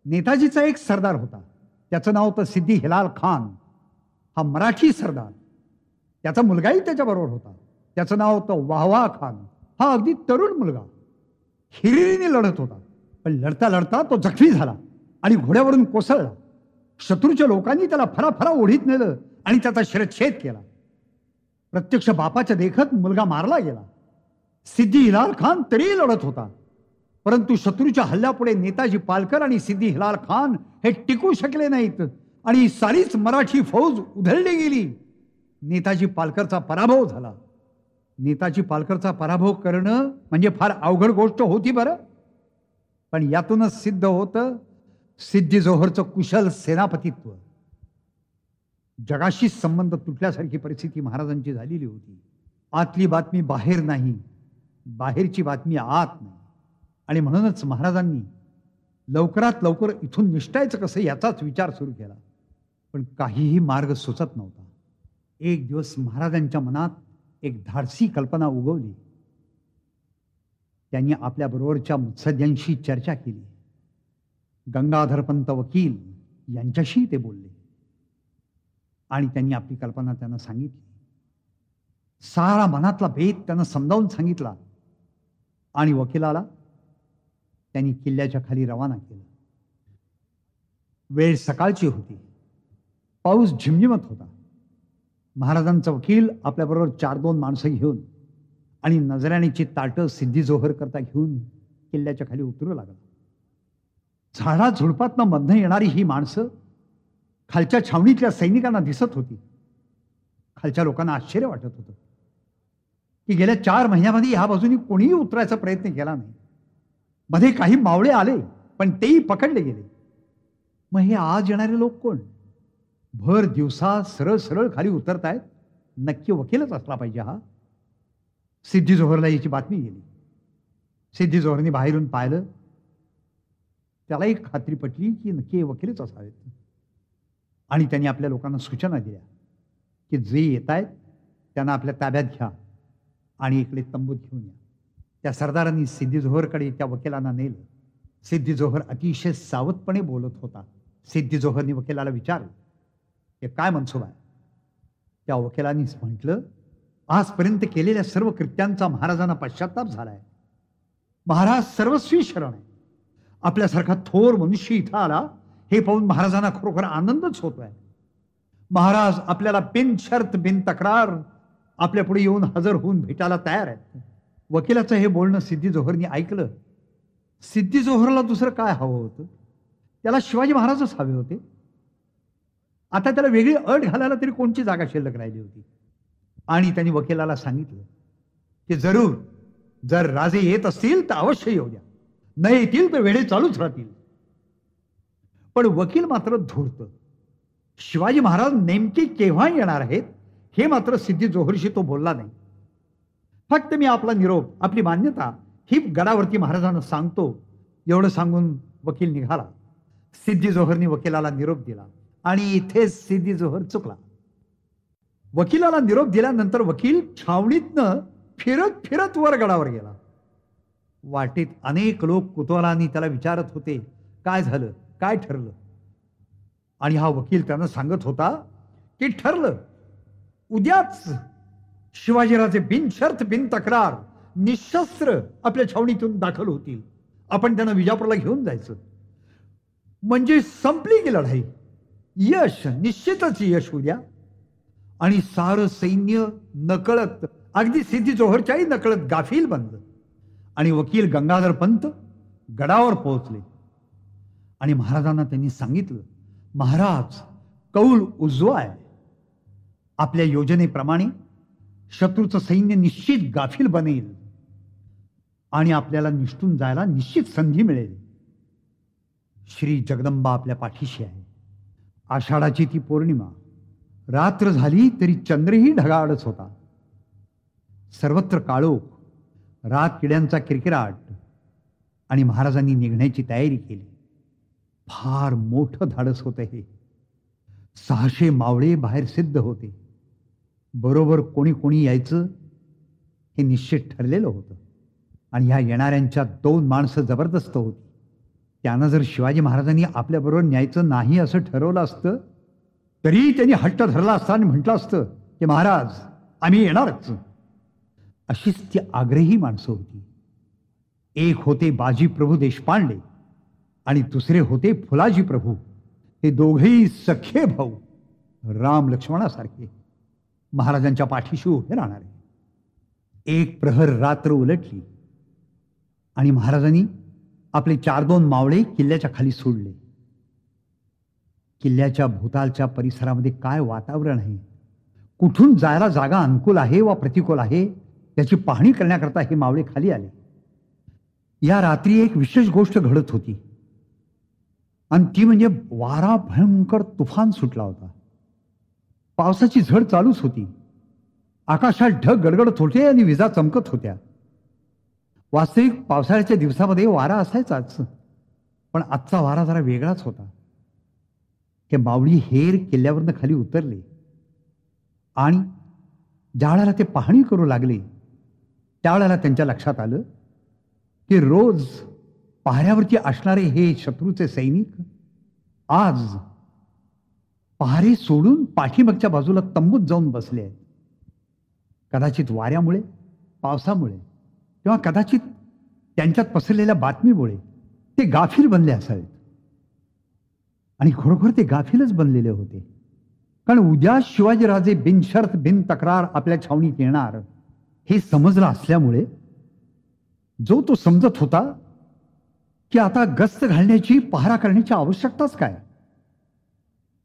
नेताजीचा एक सरदार होता. त्याचं नाव होतं सिद्धी हिलाल खान. हा मराठी सरदार. त्याचा मुलगाही त्याच्याबरोबर होता. त्याचं नाव होतं वाहवा खान. हा अगदी तरुण मुलगा. हिरिरीने लढत होता. पण लढता लढता तो जखमी झाला आणि घोड्यावरून कोसळला. शत्रूच्या लोकांनी त्याला फराफरा ओढीत नेलं आणि त्याचा शिरच्छेद केला. प्रत्यक्ष बापाच्या देखत मुलगा मारला गेला. सिद्धी हिलाल खान तरीही लढत होता. परंतु शत्रूच्या हल्ल्यापुढे नेताजी पालकर आणि सिद्धी हिलाल खान हे टिकू शकले नाहीत आणि सारीच मराठी फौज उधळली गेली. नेताजी पालकरचा पराभव झाला. नेताजी पालकरचा पराभव करणं म्हणजे फार अवघड गोष्ट होती बरं. पण यातूनच सिद्ध होतं सिद्धी जोहरचं कुशल सेनापतित्व. जगाशी संबंध तुटल्यासारखी परिस्थिती महाराजांची झालेली होती. आतली बातमी बाहेर नाही. बाहेरची बातमी आत नाही. आणि म्हणूनच महाराजांनी लवकरात लवकर इथून निष्ठायचं कसं याचाच विचार सुरू केला. पण काहीही मार्ग सुचत नव्हता. एक दिवस महाराजांच्या मनात एक धाडसी कल्पना उगवली. त्यांनी आपल्या बरोबरच्या मुत्सद्यांशी चर्चा केली. गंगाधरपंत वकील यांच्याशी ते बोलले. आणि त्यांनी आपली कल्पना त्यांना सांगितली. सारा मनातला भेद त्यांना समजावून सांगितला. आणि वकिलाला त्यांनी किल्ल्याच्या खाली रवाना केलं. वेळ सकाळची होती. पाऊस झिमझिमत होता. महाराजांचा वकील आपल्याबरोबर चार दोन माणसं घेऊन आणि नजराणीची ताटं सिद्धी जोहर करता घेऊन किल्ल्याच्या खाली उतरू लागला. झाडा झुडपातनं मधनं येणारी ही माणसं खालच्या छावणीतल्या सैनिकांना दिसत होती. खालच्या लोकांना आश्चर्य वाटत होतं की गेल्या चार महिन्यामध्ये ह्या बाजूनी कोणीही उतरायचा प्रयत्न केला नाही. मध्ये काही मावळे आले पण तेही पकडले गेले. मग हे आज येणारे लोक कोण? भर दिवसा सरळ सरळ खाली उतरतायत. नक्की वकीलच असला पाहिजे हा. सिद्धी जोहरला याची बातमी गेली. सिद्धी जोहरने बाहेरून पाहिलं. त्याला एक खात्री पटली की नक्की वकीलच असावेत. आणि त्यांनी आपल्या लोकांना सूचना दिल्या की जे येत आहेत त्यांना आपल्या ताब्यात घ्या आणि इकडे तंबूत घेऊन या. त्या सरदारांनी सिद्धी जोहरकडे त्या वकिलांना नेलं. सिद्धी जोहर अतिशय सावधपणे बोलत होता. सिद्धी जोहरने वकिलाला विचारलं हे काय मनसुबा आहे? त्या वकिलांनीच म्हटलं आजपर्यंत केलेल्या सर्व कृत्यांचा महाराजांना पश्चाताप झालाय. महाराज सर्वस्वी शरण आहे. आपल्यासारखा थोर मनुष्य इथं आला हे पाहून महाराजांना खरोखर आनंदच होतोय. महाराज आपल्याला बिन शर्त बिन तक्रार आपल्या पुढे येऊन हजर होऊन भेटायला तयार आहेत. वकिलाचं हे बोलणं सिद्धी जोहरनी ऐकलं. सिद्धी जोहरला दुसरं काय हवं होतं? त्याला शिवाजी महाराजच हवे होते. आता त्याला वेगळी अट घालायला तरी कोणची जागा शिल्लक राहिली होती? आणि त्यांनी वकिलाला सांगितलं की जरूर जर राजे येत असतील तर अवश्य येऊ द्या. न येतील तर वेळे चालूच राहतील. पण वकील मात्र धूर्त. शिवाजी महाराज नेमके केव्हा येणार आहेत हे मात्र सिद्धी जोहरशी तो बोलला नाही. फक्त मी आपला निरोप आपली मान्यता ही गडावरती महाराजांना सांगतो एवढं सांगून वकील निघाला. सिद्धी जोहरनी वकिलाला निरोप दिला. आणि इथेच सिद्धी जोहर चुकला. वकिलाला निरोप दिल्यानंतर वकील छावणीतनं फिरत फिरत वर गडावर गेला. वाटेत अनेक लोक कुतूहलाने त्याला विचारत होते काय झालं? काय ठरलं? आणि हा वकील त्यांना सांगत होता की ठरलं. उद्याच शिवाजीराजे बिनशर्त बिन तक्रार निशस्त्र आपल्या छावणीतून दाखल होतील. आपण त्यांना विजापूरला घेऊन जायचं. म्हणजे संपली की लढाई. यश निश्चितच यश उद्या आणि सारं सैन्य नकळत अगदी सिद्धी जोहरच्याही नकळत गाफील बनलं. आणि वकील गंगाधर पंत गडावर पोहोचले. आणि महाराजांना त्यांनी सांगितलं महाराज कौल उजवा आहे. आपल्या योजनेप्रमाणे शत्रूचं सैन्य निश्चित गाफील बनेल. आणि आपल्याला निष्ठून जायला निश्चित संधी मिळेल. श्री जगदंबा आपल्या पाठीशी आहे. आषाढाची ती पौर्णिमा. रात्र झाली तरी चंद्रही ढगाळच होता. सर्वत्र काळोख रात किड्यांचा किरकिराट आणि महाराजांनी निघण्याची तयारी केली. फार मोठं धाडस होतं हे. सहाशे मावळे बाहेर सिद्ध होते. बरोबर कोणी कोणी यायचं हे निश्चित ठरलेलं होतं. आणि ह्या येणाऱ्यांच्या दोन माणसं जबरदस्त होती. त्यानं जर शिवाजी महाराजांनी आपल्याबरोबर न्यायचं नाही असं ठरवलं असतं तरी त्यांनी हट्ट धरला असता आणि म्हटलं असतं की महाराज आम्ही येणारच. अशीच ती आग्रही माणसं होती. एक होते बाजी प्रभू देशपांडे आणि दुसरे होते फुलाजी प्रभू हे दोघेही सख्खे भाऊ राम लक्ष्मणासारखे महाराजांच्या पाठीशी उभे राहणारे. एक प्रहर रात्र उलटली आणि महाराजांनी आपले चार दोन मावळे किल्ल्याच्या खाली सोडले. किल्ल्याच्या भूतालच्या परिसरामध्ये काय वातावरण आहे? कुठून जायला जागा अनुकूल आहे वा प्रतिकूल आहे? याची पाहणी करण्याकरता हे मावळे खाली आले. या रात्री एक विशेष गोष्ट घडत होती. आणि ती म्हणजे वारा भयंकर तुफान सुटला होता. पावसाची झड चालूच होती. आकाशात ढग गडगडत होते आणि विजा चमकत होत्या. वास्तविक पावसाळ्याच्या दिवसामध्ये वारा असायचाच पण आजचा वारा जरा वेगळाच होता. हे मावळी हेर किल्ल्यावरनं खाली उतरले. आणि ज्यावेळेला ते पाहणी करू लागले त्यावेळेला त्यांच्या लक्षात आलं की रोज पहाऱ्यावरती असणारे हे शत्रूचे सैनिक आज पहारे सोडून पाठीमागच्या बाजूला तंबूत जाऊन बसले आहेत. कदाचित वाऱ्यामुळे पावसामुळे. किंवा कदाचित त्यांच्यात पसरलेल्या बातमीमुळे ते गाफील बनले असावेत. आणि खरोखर ते गाफीलच बनलेले होते. कारण उद्या शिवाजीराजे बिनशर्त बिन तक्रार आपल्या छावणीत येणार हे समजलं असल्यामुळे जो तो समजत होता की आता गस्त घालण्याची पहारा करण्याची आवश्यकताच काय?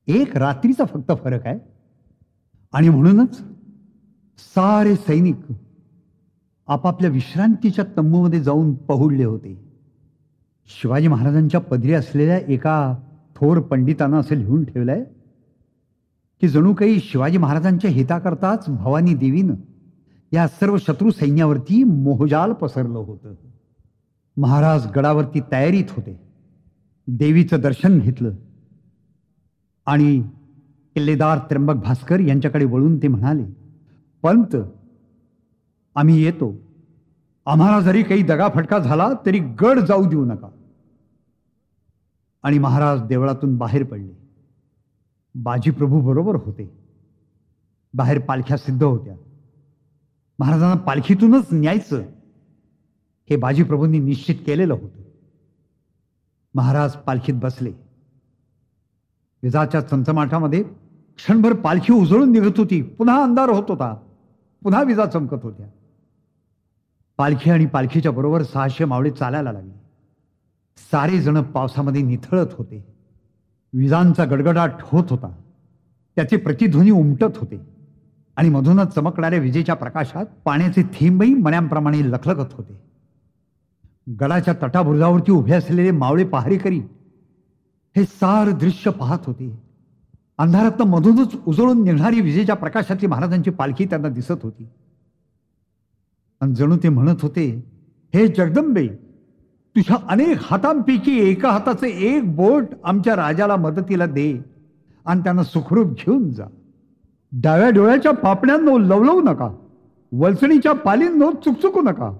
एक रात्रीचा फक्त फरक आहे. आणि म्हणूनच सारे सैनिक आपापल्या विश्रांतीच्या तंबूमध्ये जाऊन पहुडले होते. शिवाजी महाराजांच्या पदरी असलेल्या एका थोर पंडितानं असं लिहून ठेवलंय की जणू काही शिवाजी महाराजांच्या हिताकरताच भवानी देवीनं या सर्व शत्रू सैन्यावरती मोहजाल पसरलं होतं. महाराज गडावरती तयारीत होते. देवीचं दर्शन घेतलं. आणि किल्लेदार त्र्यंबक भास्कर यांच्याकडे वळून ते म्हणाले पंत आम्ही येतो. आम्हाला जरी काही दगाफटका झाला तरी गड जाऊ देऊ नका. आणि महाराज देवळातून बाहेर पडले. बाजीप्रभू बरोबर होते. बाहेर पालख्या सिद्ध होत्या. महाराजांना पालखीतूनच न्यायचं हे बाजीप्रभूंनी निश्चित केलेलं होतं. महाराज पालखीत बसले. विजाच्या चमचमाटामध्ये क्षणभर पालखी उजळून निघत होती. पुन्हा अंधार होत होता. पुन्हा विजा चमकत होत्या. पालखी आणि पालखीच्या बरोबर सहाशे मावळे चालायला लागले. सारे जण पावसामध्ये निथळत होते. विजांचा गडगडाट होत होता. त्याचे प्रतिध्वनी उमटत होते. आणि मधूनच चमकणाऱ्या विजेच्या प्रकाशात पाण्याचे थेंबही मण्यांप्रमाणे लखलखत होते. गडाच्या तटाबुर्जावरती उभे असलेले मावळे पहारेकरी हे सार दृश्य पाहत होते. अंधारात मधूनच उजळून निघणारी विजेच्या प्रकाशातली महाराजांची पालखी त्यांना दिसत होती. आणि जणू ते म्हणत होते हे जगदंबे तुझ्या अनेक हातांपैकी एका हाताचे एक बोट आमच्या राजाला मदतीला दे आणि त्यांना सुखरूप घेऊन जा. डाव्या डोळ्याच्या पापण्यांनो लवलवू नका. वलसणीच्या पालींनो चुकचुकू नका.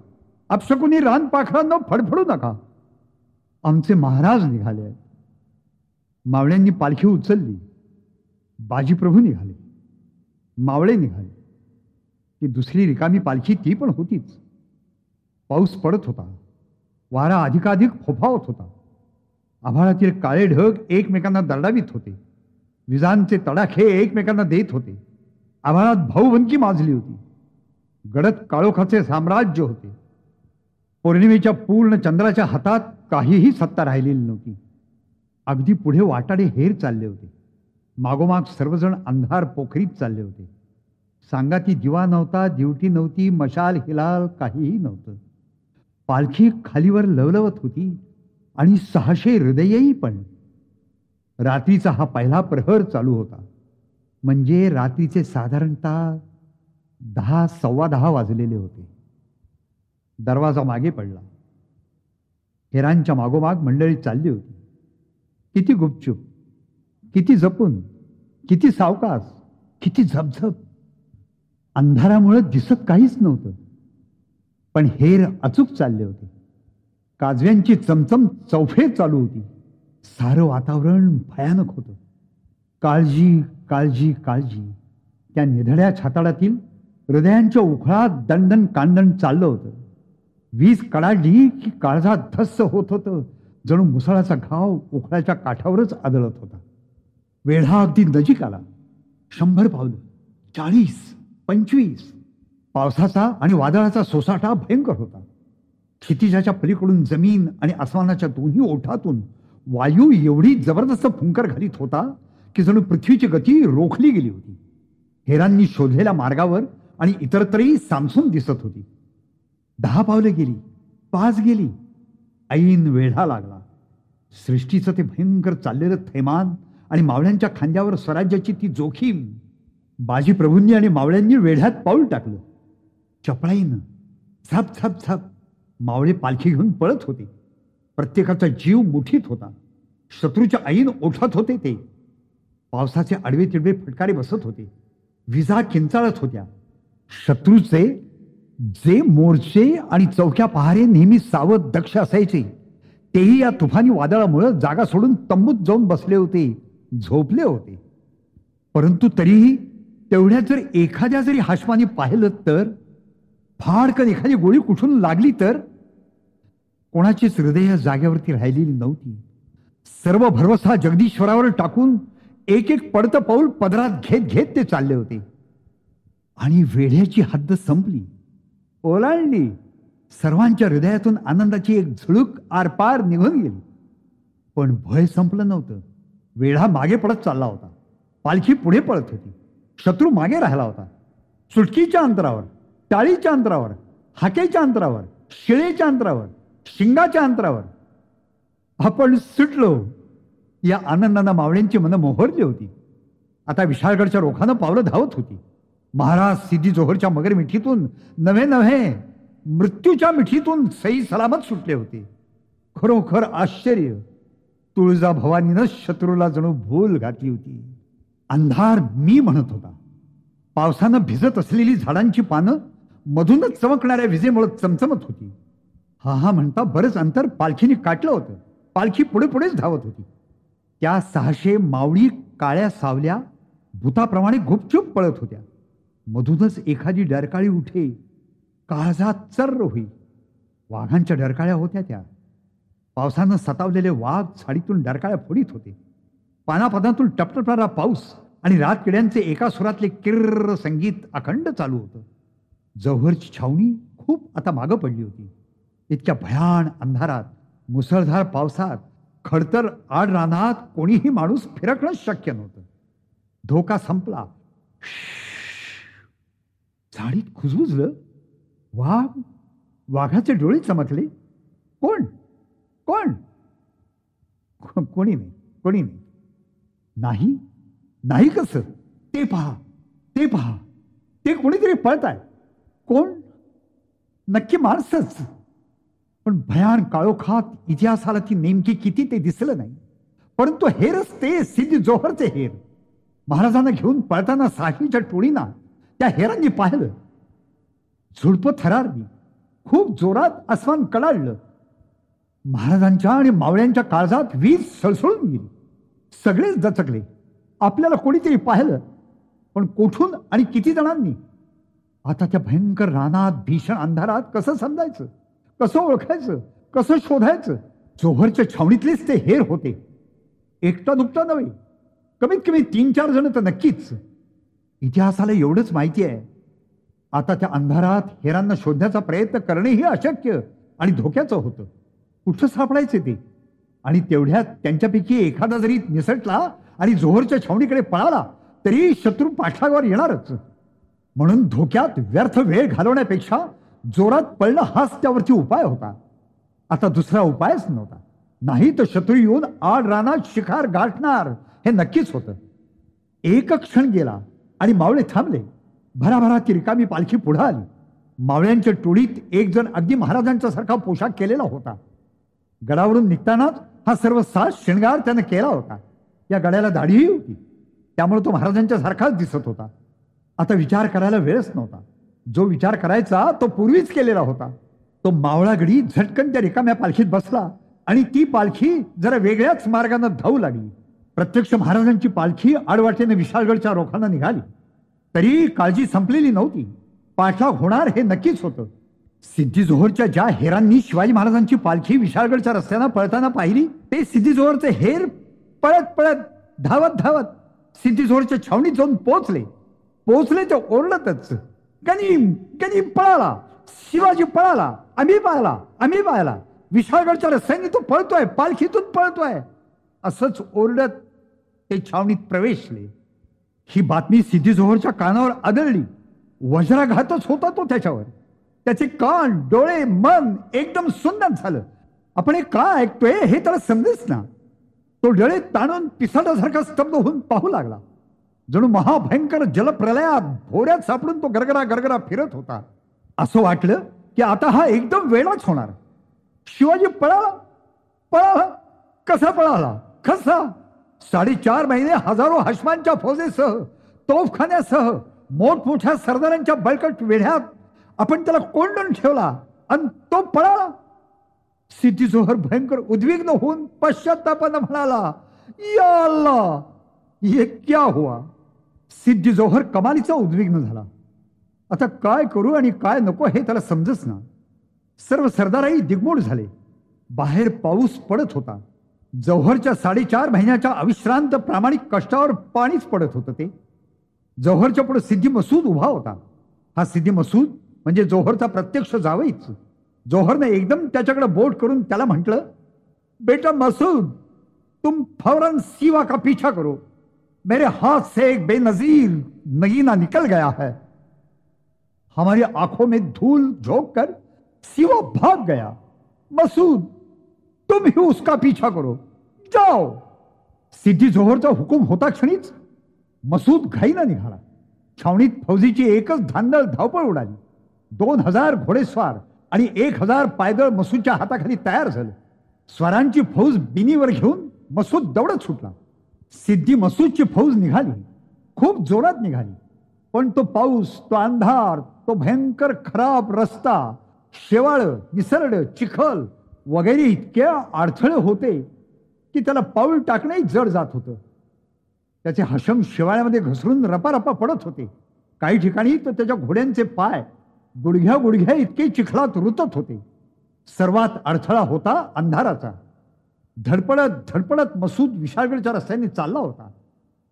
अपशकुनी रानपाखरांनो फडफडू नका. आमचे महाराज निघाले. आहेत मावळ्यांनी पालखी उचलली. बाजीप्रभू निघाले. मावळे निघाले. ती दुसरी रिकामी पालखी ती पण होतीच. पाऊस पडत होता. वारा अधिकाधिक फोफावत होता. आभाळातील काळे ढग एकमेकांना दरडावीत होते. विजांचे तडाखे एकमेकांना देत होते. आभाळात भाऊबंकी माजली होती. गडद काळोखाचे साम्राज्य होते. पौर्णिमेच्या पूर्ण चंद्राच्या हातात काहीही सत्ता राहिलेली नव्हती. अगदी पुढे वाटाडे हेर चालले होते. मागोमाग सर्वजण अंधार पोखरीत चालले होते. सांगाती दिवा नव्हता दिवटी नव्हती मशाल हिलाल काहीही नव्हतं. पालखी खालीवर लवलवत होती आणि सहाशे हृदयही पण. रात्रीचा हा पहिला प्रहर चालू होता. म्हणजे रात्रीचे साधारणतः दहा सव्वा दहा वाजलेले होते. दरवाजा मागे पडला. हेरांच्या मागोमाग मंडळी चालली होती. किती गुपचूप किती जपून किती सावकाश किती झपझप अंधारामुळं दिसत काहीच नव्हतं. पण हेर अचूक चालले होते. काजव्यांची चमचम चौफे चालू होती. सारं वातावरण भयानक होतं. काळजी काळजी काळजी. त्या निधड्या छाताडातील हृदयांच्या उखळात दंडन कांडण चाललं होतं. वीज कडाडली की काळजात धस्स होत होतं. जणू मुसळाचा घाव उखळाच्या काठावरच आदळत होता. वेढा अगदी नजीक आला. शंभर पावलं. चाळीस. पंचवीस. पावसाचा आणि वादळाचा सोसाटा भयंकर होता. क्षितिजाच्या पलीकडून जमीन आणि आसमानाच्या दोन्ही ओठातून वायू एवढी जबरदस्त फुंकर घालीत होता की जणू पृथ्वीची गती रोखली गेली होती. हेरांनी शोधलेल्या मार्गावर आणि इतरत्रही सामसून दिसत होती. दहा पावलं गेली पाच गेली. ऐन वेढा लागला. सृष्टीचं ते भयंकर चाललेलं थैमान आणि मावळ्यांच्या खांद्यावर स्वराज्याची ती जोखीम बाजी प्रभूंनी आणि मावळ्यांनी वेढ्यात पाऊल टाकलं. चपळाईनं झाप झाप झाप मावळे पालखी घेऊन पळत होते. प्रत्येकाचा जीव मुठीत होता. शत्रूच्या आईन ओठात होते ते. पावसाचे आडवे तिडवे फटकारे बसत होते. विजा किंचाळत होत्या. शत्रूचे जे मोर्चे आणि चौक्या पहारे नेहमी सावध दक्ष असायचे. तेही या तुफानी वादळामुळे जागा सोडून तंबूत जाऊन बसले होते झोपले होते. परंतु तरीही तेवढ्यात जर एखाद्या जरी हाशमाने पाहिलं तर फाडकन एखादी गोळी कुठून लागली तर कोणाचीच हृदय जागेवरती राहिलेली नव्हती. सर्व भरवसा जगदीश्वरावर टाकून एक एक पडतं पाऊल पदरात घेत घेत ते चालले होते. आणि वेढ्याची हद्द संपली. ओलांडली. सर्वांच्या हृदयातून आनंदाची एक झुळूक आरपार निघून गेली. पण भय संपलं नव्हतं. वेढा मागे पडत चालला होता. पालखी पुढे पळत होती. शत्रू मागे राहिला होता. सुटकीच्या अंतरावर टाळीच्या अंतरावर हाकेच्या अंतरावर शिळेच्या अंतरावर शिंगाच्या अंतरावर. आपण सुटलो. या आनंदानं मावळ्यांची मनं मोहरली होती. आता विशाळगडच्या रोखानं पावलं धावत होती. महाराज सिद्धी जोहरच्या मगर मिठीतून नव्हे नव्हे मृत्यूच्या मिठीतून सई सलामत सुटले होते. खरोखर आश्चर्य. तुळजा भवानीनं शत्रूला जणू भूल घातली होती. अंधार मी म्हणत होता. पावसानं भिजत असलेली झाडांची पानं मधूनच चमकणाऱ्या विजेमुळे चमचमत होती. हा हा म्हणता बरंच अंतर पालखीने काटलं होतं. पालखी पुढे पुढेच धावत होती. त्या सहाशे मावळी काळ्या सावल्या भूताप्रमाणे गुपचूप पळत होत्या. मधूनच एखादी डरकाळी उठे. काळजा चर्र होई. वाघांच्या डरकाळ्या होत्या त्या. पावसानं सतावलेले वाघ झाडीतून डरकाळ्या फोडीत होते. पानापानातून टपटपणारा पाऊस आणि रातकिड्यांचे एका सुरातले किर्र संगीत अखंड चालू होतं. जव्हरची छावणी खूप आता मागं पडली होती. इतक्या भयान अंधारात मुसळधार पावसात खडतर आड रानात कोणीही माणूस फिरकणं शक्य नव्हतं. धोका संपला. झाडीत खुजबुजलं. वाघ वाघाचे डोळे चमकले. कोण? कोण? कोणी नाही कोणी नाही. नाही नाही कसं? ते पहा ते पहा. ते कोणीतरी पळत आहे कोण? नक्की माणसंच. पण भयान काळोखात इतिहासाला ती नेमकी किती ते दिसलं नाही. परंतु हेरच ते सिद्धी जोहरचे हेर. महाराजांना घेऊन पळताना साहिलच्या टोळीना त्या हेरांनी पाहिलं. झुडपं थरारली. खूप जोरात अस्मान कडाडलं. महाराजांच्या आणि मावळ्यांच्या काळजात वीज सळसळून गेली. सगळेच दचकले आपल्याला कोणीतरी पाहिलं पण कोठून आणि किती जणांनी? आता त्या भयंकर रानात भीषण अंधारात कसं समजायचं? कसं ओळखायचं? कसं शोधायचं? जोहरच्या छावणीतलेच ते हेर होते. एकटा दुकटा नव्हे. कमीत कमी तीन चार जण तर नक्कीच. इतिहासाला एवढंच माहिती आहे. आता त्या अंधारात हेरांना शोधण्याचा प्रयत्न करणेही अशक्य आणि धोक्याचं होतं. कुठं सापडायचे ते? आणि तेवढ्यात त्यांच्यापैकी एखादा जरी निसटला आणि जोहरच्या छावणीकडे पळाला तरी शत्रू पाठलागावर येणारच. म्हणून धोक्यात व्यर्थ वेळ घालवण्यापेक्षा जोरात पळणं हाच त्यावरती उपाय होता. आता दुसरा उपायच नव्हता. नाही तर शत्रू येऊन आड रानात शिखार गाठणार हे नक्कीच होतं. एक क्षण गेला आणि मावळे थांबले. भराभराची रिकामी पालखी पुढे आली. मावळ्यांच्या टोळीत एक जण अगदी महाराजांच्या सारखा पोशाख केलेला होता. गडावरून निघतानाच हा सर्व साज शिणगार त्यानं केला होता. या गड्याला दाढीही होती. त्यामुळे तो महाराजांच्या सारखाच दिसत होता. आता विचार करायला वेळच नव्हता. जो विचार करायचा तो पूर्वीच केलेला होता. तो मावळागडी झटकन त्या रिकाम्या पालखीत बसला आणि ती पालखी जरा वेगळ्याच मार्गानं धावू लागली. प्रत्यक्ष महाराजांची पालखी आडवाटेने विशाळगडच्या रोखांना निघाली. तरी काळजी संपलेली नव्हती. पाठलाग होणार हे नक्कीच होतं. सिद्धी जोहरच्या ज्या हेरांनी शिवाजी महाराजांची पालखी विशाळगडच्या रस्त्यानं पळताना पाहिली ते सिद्धी जोहरचे हेर पळत पळत धावत धावत सिद्धी जोहरच्या छावणीत जाऊन पोचले पोचले ते ओरडतच. गनीम गनीम पळाला. शिवाजी पळाला. आम्ही पाहिला आम्ही पाहिला. विशाळगडच्या रस्त्याने तो पळतोय पालखीतून पळतोय. असंच ओरडत ते छावणीत प्रवेशले. ही बातमी सिद्धी जोहरच्या कानावर आदळली. वज्राघातच होता तो त्याच्यावर. त्याचे कान डोळे मन एकदम सुंदर झालं. आपण हे का ऐकतोय हे त्याला समजेच ना. तो डोळे ताणून पिसाडासारखा स्तब्ध होऊन पाहू लागला. जणू महाभयंकर जलप्रलयात भोऱ्यात सापडून तो गरगरा गरगरा फिरत होता. असं वाटलं की आता हा एकदम वेळाच होणार. शिवाजी पळाला. पळाला. कसा पळाला? कसा? साडेचार महिने हजारो हशमांच्या फौजेसह तोफखान्यासह मोठमोठ्या सरदारांच्या बळकट वेढ्यात आपण त्याला कोंडून ठेवला आणि तो पळाला. सिद्धी जोहर भयंकर उद्विग्न होऊन पश्चातापानं म्हणाला या ये क्या हुआ. सिद्धी जोहर कमालीचा उद्विग्न झाला. आता काय करू आणि काय नको हे त्याला समजच ना. सर्व सरदारही दिग्मूढ झाले. बाहेर पाऊस पडत होता. जौहरच्या साडेचार महिन्याच्या अविश्रांत प्रामाणिक कष्टावर पाणीच पडत होतं ते. जौहरच्या पुढे सिद्धी मसूद उभा होता. हा सिद्धी मसूद म्हणजे जोहरचा प्रत्यक्ष जावईच. जोहरने एकदम त्याच्याकडे बोट करून त्याला म्हटलं बेटा मसूद तुम फौरन सीवा का पीछा करो. मेरे हाथ से एक बेनजीर नगीना निकल गया है. हमारी आंखों में धूल झोंक कर सीवा भाग गया। मसूद तुम ही उसका पीछा करो। जाओ. सिद्धी जोहरचा हुकूम होता क्षणीच मसूद घाईना निघाला. छावणीत फौजीची एकच धांदळ धावपळ उडाली. दोन हजार घोडेस्वार आणि एक हजार पायदळ मसूदच्या हाताखाली तयार झाले. स्वरांची फौज बिनीवर घेऊन मसूद दौडत सुटला. सिद्धी मसूदची फौज निघाली. खूप जोरात निघाली. पण तो पाऊस तो अंधार तो भयंकर खराब रस्ता शेवाळ निसरड चिखल वगैरे इतके अडथळे होते की त्याला पाऊल टाकणंही जड जात होतं. त्याचे हशम शेवाळ्यामध्ये घसरून रपारपा पडत होते. काही ठिकाणी तर त्याच्या घोड्यांचे पाय गुडघ्या गुडघ्या इतके चिखलात रुतत होते. सर्वात अडथळा होता अंधाराचा. धडपडत धडपडत मसूद विशाळगडच्या रस्त्याने चालला होता.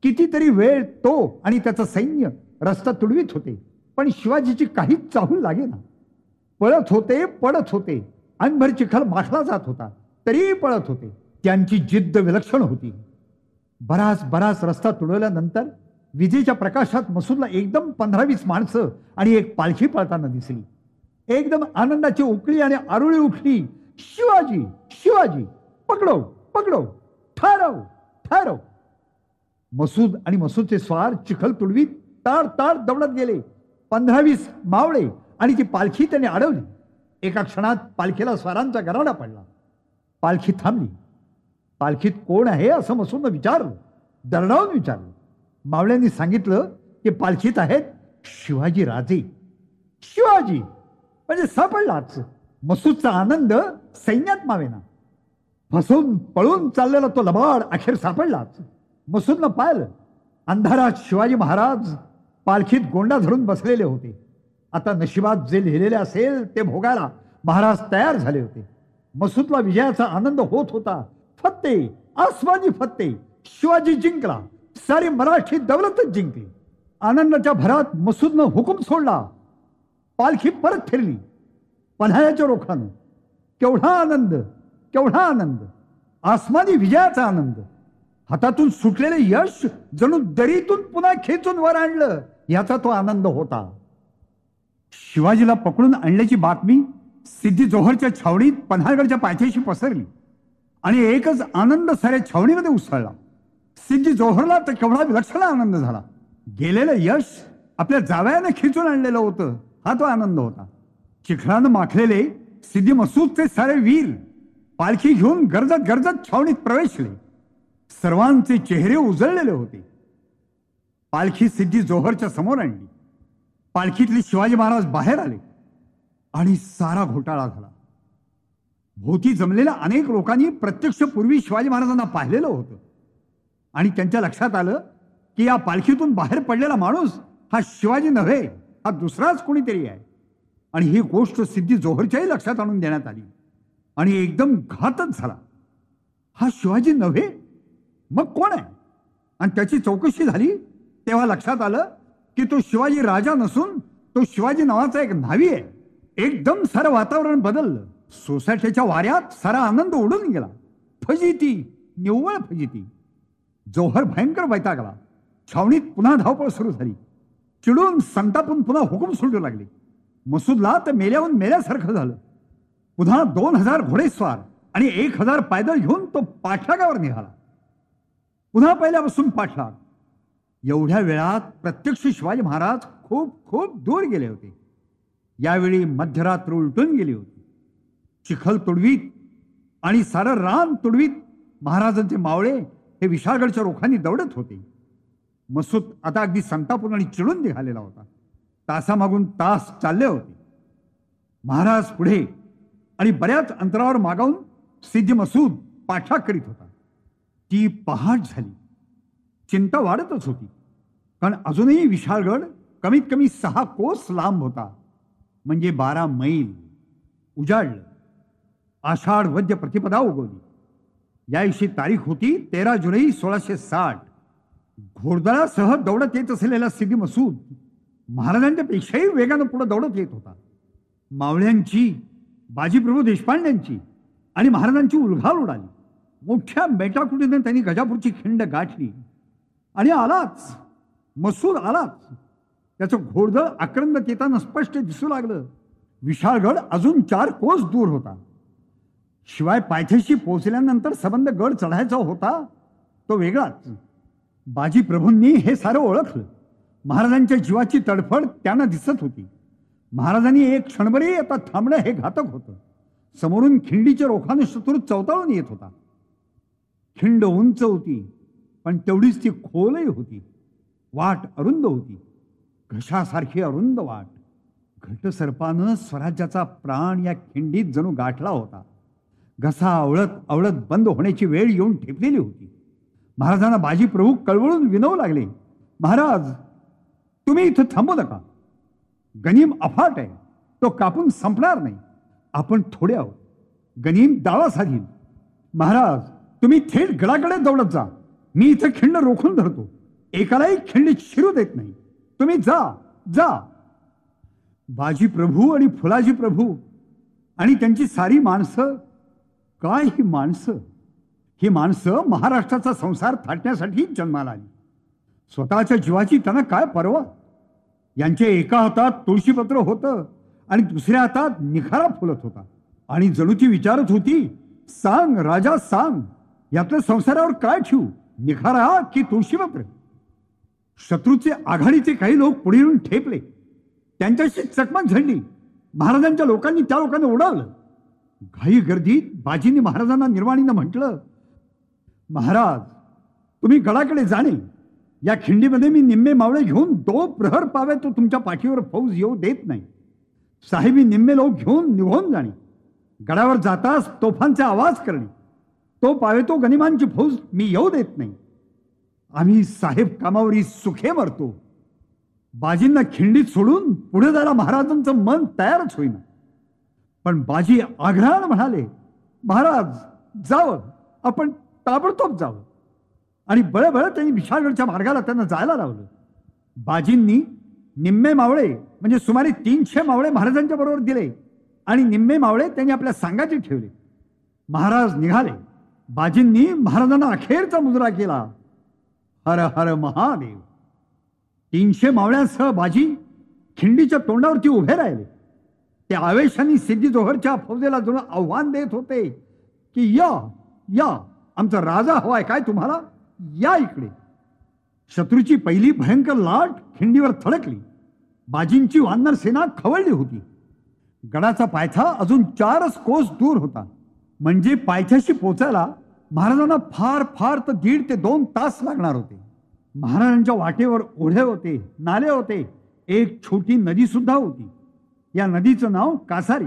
कितीतरी वेळ तो आणि त्याचं सैन्य रस्ता तुडवीत होते पण शिवाजीची काहीच चाहूल लागेना. पळत होते पडत होते. अनभर चिखल माखला जात होता तरीही पळत होते. त्यांची जिद्द विलक्षण होती. बराच बराच रस्ता तुडवल्यानंतर विजेच्या प्रकाशात मसूदला एकदम पंधरा वीस माणसं आणि एक पालखी पळताना दिसली. एकदम आनंदाची उकळी आणि आरुळी उठली. शिवाजी शिवाजी पकडो पकडो ठरव ठरव. मसूद आणि मसूदचे स्वार चिखल तुडवीत ताड ताड दौडत गेले. पंधरावीस मावळे आणि ती पालखी त्याने अडवली. एका क्षणात पालखीला स्वारांचा गराडा पडला. पालखी थांबली. पालखीत कोण आहे असं मसूदनं विचारलं. दरडावून विचारलं. मावळ्यांनी सांगितलं की पालखीत आहेत शिवाजी राजे. शिवाजी म्हणजे सापडलाच. मसूदचा आनंद सैन्यात मावेना. फसून पळून चाललेला तो लबाड अखेर सापडलाच. मसूदनं पाहिलं अंधारात शिवाजी महाराज पालखीत गोंडा धरून बसलेले होते. आता नशिबात जे लिहिलेले असेल ते भोगायला महाराज तयार झाले होते. मसूदला विजयाचा आनंद होत होता. फत्ते आसमानी फत्ते शिवाजी जिंकला. सारी मराठी दौलतच जिंकली. आनंदाच्या भरात मसूदनं हुकूम सोडला. पालखी परत फिरली. पन्हाळ्याच्या रोखानं केवढा आनंद केवढा आनंद. आसमानी विजयाचा आनंद. हातातून सुटलेले यश जणू दरीतून पुन्हा खेचून वर आणलं याचा तो आनंद होता. शिवाजीला पकडून आणल्याची बातमी सिद्धी जोहरच्या छावणीत पन्हाळगडच्या पायथ्याशी पसरली आणि एकच आनंद साऱ्या छावणीमध्ये उसळला. सिद्धी जोहरला तर केवढा विलक्षण आनंद झाला. गेलेलं यश आपल्या जावयानं खिचून आणलेलं होतं. हा तो आनंद होता. चिखलानं माखलेले सिद्धी मसूदचे सारे वीर पालखी घेऊन गरजत गरजत छावणीत प्रवेशले. सर्वांचे चेहरे उजळलेले होते. पालखी सिद्धी जोहरच्या समोर आणली. पालखीतले शिवाजी महाराज बाहेर आले आणि सारा घोटाळा झाला. भोवती जमलेल्या अनेक लोकांनी प्रत्यक्ष पूर्वी शिवाजी महाराजांना पाहिलेलं होतं. आणि त्यांच्या लक्षात आलं की या पालखीतून बाहेर पडलेला माणूस हा शिवाजी नव्हे हा दुसराच कोणीतरी आहे. आणि ही गोष्ट सिद्धी जोहरच्याही लक्षात आणून देण्यात आली. आणि एकदम घातच झाला. हा शिवाजी नव्हे? मग कोण आहे? आणि त्याची चौकशी झाली तेव्हा लक्षात आलं की तो शिवाजी राजा नसून तो शिवाजी नावाचा एक न्हावी आहे. एकदम सारं वातावरण बदललं. सोसायटीच्या वाऱ्यात सारा आनंद उडून गेला. फजिती निव्वळ फजिती. जोहर भयंकर वैतागला छावणीत पुन्हा धावपळ सुरू झाली. चिडून संतापून पुन्हा हुकूम सुटू लागले. मसूदला तर मेल्याहून मेल्यासारखं झालं. पुन्हा दोन हजार घोडेस्वार आणि एक हजार पायदळ घेऊन तो पाठलागावर निघाला. पुन्हा पहिल्यापासून पाठलाग एवढ्या वेळात प्रत्यक्ष शिवाजी महाराज खूप खूप दूर गेले होते. यावेळी मध्यरात्र उलटून गेली होती. चिखल तुडवीत आणि सारं रान तुडवीत महाराजांचे मावळे हे विशाळगडच्या रोखांनी दौडत होते. मसूद आता अगदी संतापून आणि चिडून निघालेला होता. तासामागून तास चालले होते. महाराज पुढे आणि बऱ्याच अंतरावर मागावून सिद्ध मसूद पाठा करीत होता. ती पहाट झाली. चिंता वाढतच होती. कारण अजूनही विशाळगड कमीत कमी सहा कोस लांब होता. म्हणजे बारा मैल. उजाडलं. आषाढ वद्य प्रतिपदा उगवली. याविषयी तारीख होती तेरा जुलै सोळाशे साठ. घोडदळासह दौडत येत असलेला सिद्धी मसूद महाराजांच्या पेक्षाही वेगानं पुढे दौडत येत होता. मावळ्यांची बाजीप्रभू देशपांड्यांची आणि महाराजांची उलघाल उडाली. मोठ्या मेटाकुटीनं त्यांनी गजापूरची खिंड गाठली. आणि आलाच मसूद आलाच. त्याचं घोडदळ आक्रंदत येताना स्पष्ट दिसू लागलं. विशाळगड अजून चार कोस दूर होता. शिवाय पायथ्याशी पोहोचल्यानंतर सबंध गड चढायचा होता तो वेगळाच. बाजी प्रभूंनी हे सारं ओळखलं. महाराजांच्या जीवाची तडफड त्यांना दिसत होती. महाराजांनी एक क्षणभरही आता थांबणं हे घातक होतं. समोरून खिंडीच्या रोखाने शत्रू चवताळून येत होता. खिंड उंच होती पण तेवढीच ती खोलही होती. वाट अरुंद होती. घशासारखी अरुंद वाट. घटसर्पानं स्वराज्याचा प्राण या खिंडीत जणू गाठला होता. घसा आवळत आवळत बंद होण्याची वेळ येऊन ठेपलेली होती. महाराजांना बाजी प्रभू कळवळून विनवू लागले. महाराज तुम्ही इथं थांबू नका. गनीम अफाट आहे. तो कापून संपणार नाही. आपण थोडे आहोत. गनीम दावा साधील महाराज तुम्ही थेट गडाकडे दौडत जा. मी इथं खिंड रोखून धरतो. एकालाही खिंड शिरू देत नाही. तुम्ही जा जा. बाजी प्रभू आणि फुलाजी प्रभू आणि त्यांची सारी माणसं काय ही माणसं? ही माणसं महाराष्ट्राचा संसार थाटण्यासाठी जन्माला आली. स्वतःच्या जीवाची त्यांना काय पर्वा? यांच्या एका हातात तुळशीपत्र होतं आणि दुसऱ्या हातात निखारा फुलत होता. आणि जणू ती विचारत होती सांग राजा सांग यातलं संसारावर काय ठेवू? निखारा की तुळशीपत्र? शत्रूचे आघाडीचे काही लोक पुढे येऊन ठेपले. त्यांच्याशी चकमक झडली. महाराजांच्या लोकांनी त्या लोकांना उडावलं घाई गर्दीत बाजींनी महाराजांना निर्वाणीनं म्हटलं महाराज तुम्ही गडाकडे जाणे. या खिंडीमध्ये मी निम्मे मावळे घेऊन दो प्रहर पावे तो तुमच्या पाठीवर फौज येऊ देत नाही. साहेबी निम्मे लोक घेऊन निघून जाणे. गडावर जाताच तोफांचे आवाज करणे. तो पावे तो गनिमांची फौज मी येऊ देत नाही. आम्ही साहेब कामावरी सुखे मरतो. बाजींना खिंडीत सोडून पुढे जायला महाराजांचं मन तयारच होईना. पण बाजी आग्रहानं म्हणाले महाराज जावं. आपण ताबडतोब जावं. आणि बळबळ त्यांनी विशाळगडच्या मार्गाला त्यांना जायला लावलं. बाजींनी निम्मे मावळे म्हणजे सुमारे तीनशे मावळे महाराजांच्या बरोबर दिले आणि निम्मे मावळे त्यांनी आपल्या सांगाचे ठेवले. महाराज निघाले. बाजींनी महाराजांना अखेरचा मुजरा केला. हर हर महादेव. तीनशे मावळ्यांसह बाजी खिंडीच्या तोंडावरती उभे राहिले. ते आवेशाने सिद्धी जोहरच्या फौजेला जुनं आव्हान देत होते की या या आमचा राजा हवाय काय तुम्हाला? या इकडे. शत्रूची पहिली भयंकर लाट खिंडीवर थडकली. बाजींची वानर सेना खवळली होती. गडाचा पायथा अजून चारच कोस दूर होता. म्हणजे पायथ्याशी पोचायला महाराजांना फार फार तर दीड ते दोन तास लागणार होते. महाराजांच्या वाटेवर ओढे होते नाले होते. एक छोटी नदी सुद्धा होती. या नदीचं नाव कासारी.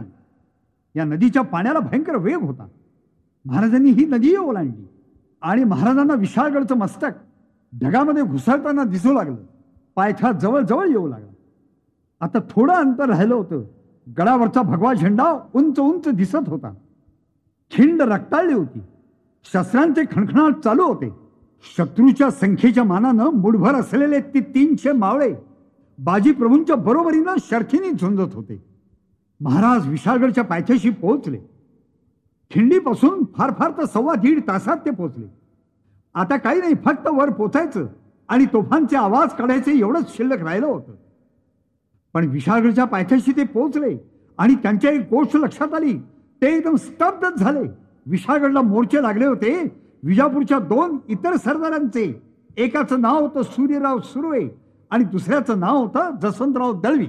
या नदीच्या पाण्याला भयंकर वेग होता. महाराजांनी ही नदी ओलांडली आणि महाराजांना विशाळगडचं मस्तक ढगामध्ये घुसळताना दिसू लागलं. पायथा जवळजवळ येऊ लागला. आता थोडं अंतर राहिलं होतं. गडावरचा भगवा झेंडा उंच उंच दिसत होता. खिंड रक्ताळली होती. शस्त्रांचे खणखणाट चालू होते. शत्रूच्या संख्येच्या मानानं मुठभर असलेले ते तीनशे मावळे बाजीप्रभूंच्या बरोबरीनं शर्थीने झुंजत होते. महाराज विशाळगडच्या पायथ्याशी पोहोचले. खिंडीपासून फार फार तर सव्वा दीड तासात ते पोहोचले. आता काही नाही फक्त वर पोचायचं आणि तोफांचे आवाज काढायचे एवढंच शिल्लक राहिलं होतं. पण विशाळगडच्या पायथ्याशी ते पोहोचले आणि त्यांच्या एक गोष्ट लक्षात आली. ते एकदम स्तब्धच झाले. विशाळगडला मोर्चे लागले होते. विजापूरच्या दोन इतर सरदारांचे. एकाचं नाव होतं सूर्यराव सुर्वे. आणि दुसऱ्याचं नाव होतं जसवंतराव दळवी.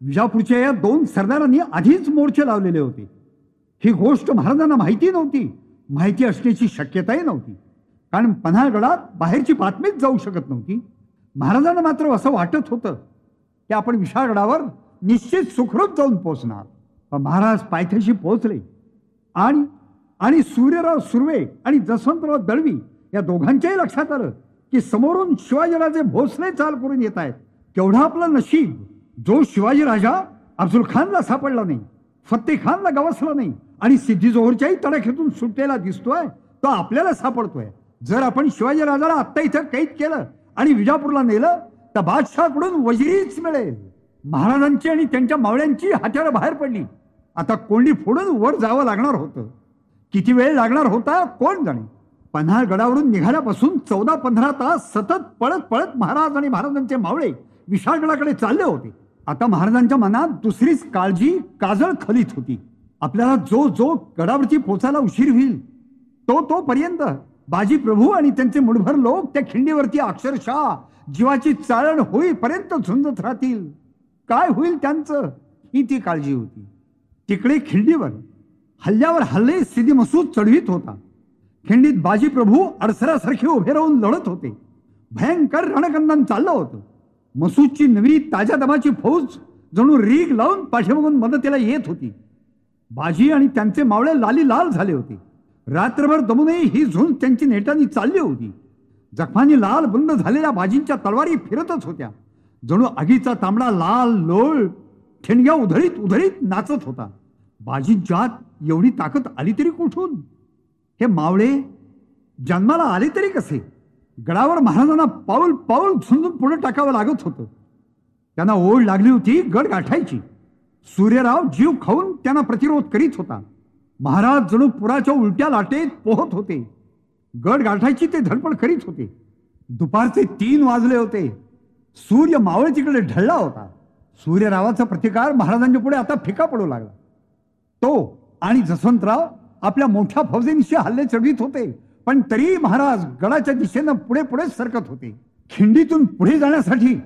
विजापूरच्या या दोन सरदारांनी आधीच मोर्चे लावलेले होते. ही गोष्ट महाराजांना माहिती नव्हती. माहिती असण्याची शक्यताही नव्हती. कारण पन्हाळगडात बाहेरची बातमीच जाऊ शकत नव्हती. महाराजांना मात्र असं वाटत होतं की आपण विशाळगडावर निश्चित सुखरूप जाऊन पोचणार पण महाराज पायथ्याशी पोहोचले. आणि आणि सूर्यराव सुर्वे आणि जसवंतराव दळवी या दोघांच्याही लक्षात आलं. की समोरून शिवाजीराजे भोसले चाल करून येत आहेत. केवढा आपलं नशीब. जो शिवाजी राजा अफजुल खानला सापडला नाही फत्ते खानला गवसला नाही आणि सिद्धी जोहरच्याही तडाख्यातून सुटलेला दिसतोय तो आपल्याला सापडतोय. जर आपण शिवाजी राजाला आत्ता इथं कैद केलं आणि विजापूरला नेलं तर बादशहाकडून वजिरीच मिळेल. महाराजांची आणि त्यांच्या मावळ्यांची हत्यारं बाहेर पडली. आता कोंडी फोडून वर जावं लागणार होतं. किती वेळ लागणार होता कोण जाणे? पन्हाळ गडावरून निघाल्यापासून चौदा पंधरा तास सतत पळत पळत महाराज आणि महाराजांचे मावळे विशाळगडाकडे चालले होते. आता महाराजांच्या मनात दुसरीच काळजी काजळ खलीत होती. आपल्याला जो जो गडावरती पोचायला उशीर होईल तो तोपर्यंत बाजी प्रभू आणि त्यांचे मुठभर लोक त्या खिंडीवरती अक्षरशः जीवाची चाळण होईपर्यंत झुंजत राहतील. काय होईल त्यांचं? ही ती काळजी होती. तिकडे खिंडीवर हल्ल्यावर हल्ले सिद्धी मसूद चढवीत होता. खिंडीत बाजी प्रभू अडसरासारखे उभे राहून लढत होते. भयंकर रणकंदन चाललं होतं. मसूदची नवी ताज्या दमाची फौज जणू रीग लावून पाठीमागून मदतीला येत होती. बाजी आणि त्यांचे मावळे लाली लाल झाले होते. रात्रभर दमूनही ही झुंज त्यांची नेटानी चालली होती. जखमांनी लाल बुंद झालेल्या बाजींच्या तलवारी फिरतच होत्या. जणू आगीचा तांबडा लाल लोळ ठेणग्या उधळीत उधळीत नाचत होता. बाजींच्यात एवढी ताकद आली तरी कुठून? हे मावळे जन्माला आले तरी कसे? गडावर महाराजांना पाऊल पाऊल झुंजून पुढे टाकावं लागत होतं. त्यांना ओढ लागली होती गड गाठायची. सूर्यराव जीव खाऊन त्यांना प्रतिरोध करीत होता. महाराज जणू पुराच्या उलट्या लाटेत पोहत होते. गड गाठायची ते धडपड करीत होते. दुपारचे तीन वाजले होते. सूर्य मावळे तिकडे ढळला होता. सूर्यरावाचा प्रतिकार महाराजांच्या पुढे आता फिका पडू लागला. तो आणि जसवंतराव आपल्या मोठ्या फौजेंशी हल्ले चढवित होते. पण तरीही महाराज गडाच्या दिशेनं पुढे पुढे सरकत होते. खिंडीतून पुढे जाण्यासाठी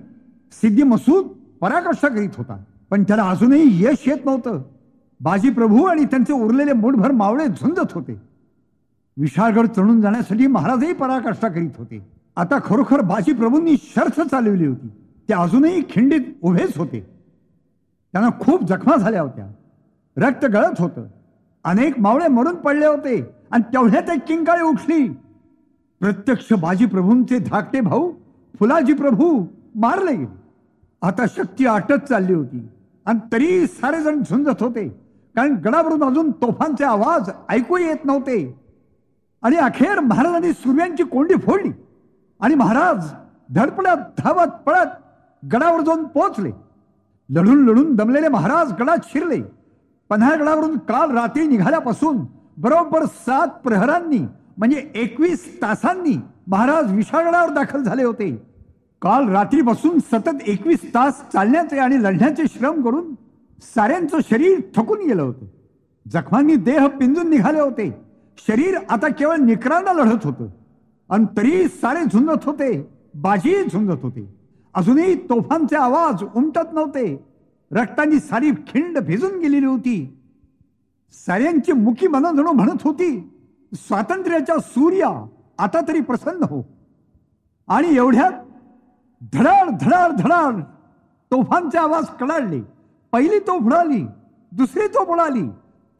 सिद्धी मसूद पराकाष्ठा करीत होता. पण त्याला अजूनही यश येत नव्हतं. बाजीप्रभू आणि त्यांचे उरलेले मुठभर मावळे झुंजत होते. विशाळगड चढून जाण्यासाठी महाराजही पराकाष्ठा करीत होते. आता खरोखर बाजीप्रभूंनी शर्थ चालवली होती. ते अजूनही खिंडीत उभेच होते. त्यांना खूप जखमा झाल्या होत्या. रक्त गळत होतं. अनेक मावळे मरून पडले होते आणि तेवढ्यात एक किंकाळी उठली. प्रत्यक्ष बाजी प्रभूंचे धाकटे भाऊ फुलाजी प्रभू मारले गेले. आता शक्ती आटत चालली होती आणि तरी सारे जण झुंजत होते कारण गडावरून अजून तोफांचे आवाज ऐकू येत नव्हते. आणि अखेर महाराजांनी सूर्यांची कोंडी फोडली आणि महाराज धडपडत धावत पळत गडावर जाऊन पोहोचले. लढून लढून दमलेले महाराज गडात शिरले. पन्हाळगडावरून काल रात्री निघाल्यापासून बरोबर सात प्रहरांनी म्हणजे एकवीस तासांनी महाराज विशाळगडावर दाखल झाले होते. काल रात्रीपासून सतत एकवीस तास चालण्याचे आणि लढण्याचे श्रम करून साऱ्यांचं शरीर थकून गेलं होतं. जखमांनी देह पिंजून निघाले होते. शरीर आता केवळ निकरांना लढत होतं. आणि तरी सारे झुंजत होते बाजी झुंजत होते. अजूनही तोफांचे आवाज उमटत नव्हते. रक्तांनी सारी खिंड भिजून गेलेली होती. साऱ्यांची मुखी मनोधणू म्हणत होती स्वातंत्र्याच्या सूर्या आता तरी प्रसन्न हो. आणि एवढ्यात धडाड धडाड धडाड तोफांचे आवाज कडाडले. पहिली तोफ उडाली दुसरी तोफ उडाली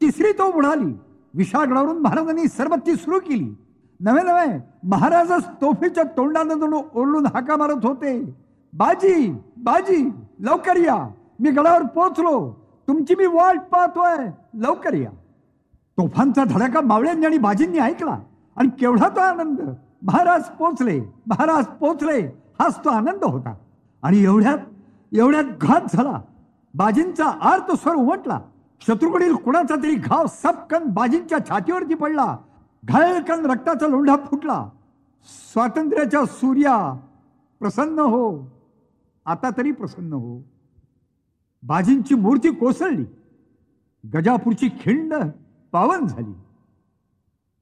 तिसरी तोफ उडाली. विशाळगडावरून महाराजांनी सरबत्ती सुरू केली. नवे नवे महाराजच तोफीच्या तोंडानं जणू ओरडून हाका मारत होते. बाजी बाजी लवकर या. मी गडावर पोहोचलो. तुमची मी वाट पाहतोय. लवकर या. तोफांचा धडाका मावळ्यांनी आणि बाजींनी ऐकला. आणि केवढा तो आनंद. महाराज पोचले महाराज पोचले हाच तो आनंद होता. आणि एवढ्यात एवढ्यात घात झाला. बाजींचा आर्त स्वर उमटला. शत्रूकडील कुणाचा तरी घाव सपकन बाजींच्या छातीवरती पडला. घायकन रक्ताचा लोंढा फुटला. स्वातंत्र्याच्या सूर्या प्रसन्न हो. आता तरी प्रसन्न हो. बाजींची मूर्ती कोसळली. गजापूरची खिंड पावन झाली.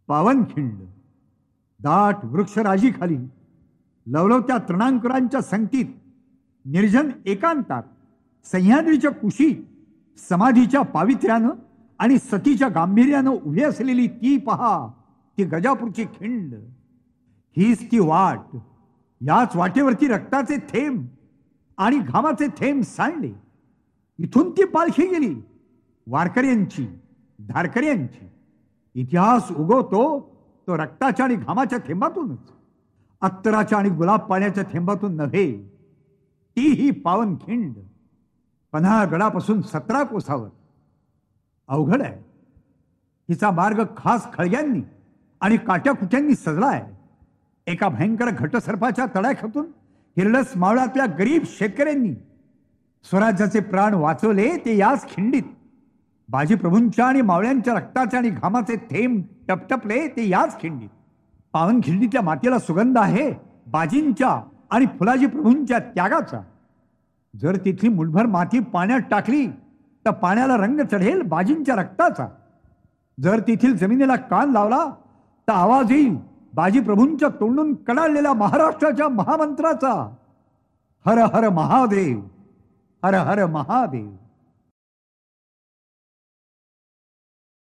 पावन खिंड दाट वृक्षराजीखाली लवलवत्या तृणांकुरांच्या संगतीत निर्जन एकांतात सह्याद्रीच्या कुशी समाधीच्या पावित्र्यानं आणि सतीच्या गांभीर्यानं उभी असलेली ती पहा ती गजापूरची खिंड. हीच ती वाट. याच वाटेवरती रक्ताचे थेंब आणि घामाचे थेंब सांडले. इथून ती पालखी गेली. वारकऱ्यांची धारकऱ्यांची इतिहास उगवतो तो रक्ताच्या आणि घामाच्या थेंबातूनच. अत्तराच्या आणि गुलाब पाण्याच्या थेंबातून नव्हे. ती ही पावन खिंड सतरा कोसावर. अवघड आहे. हिचा मार्ग खास खळग्यांनी आणि काट्याकुट्यांनी सजला आहे. एका भयंकर घटसर्पाच्या तडाख्यातून हिरडस मावळातल्या गरीब शेतकऱ्यांनी स्वराज्याचे प्राण वाचवले ते याच खिंडीत. बाजीप्रभूंच्या आणि मावळ्यांच्या रक्ताचे आणि घामाचे थेंब टपटपले ते याच खिंडीत. पावनखिंडीतल्या मातीला सुगंध आहे बाजींच्या आणि फुलाजी प्रभूंच्या त्यागाचा. जर तिथली मुठभर माती पाण्यात टाकली तर पाण्याला रंग चढेल बाजींच्या रक्ताचा. जर तेथील जमिनीला कान लावला तर आवाज येईल बाजी प्रभूंच्या तोंडून कडाळलेल्या महाराष्ट्राच्या महामंत्राचा. हर हर महादेव! हर हर महादेव।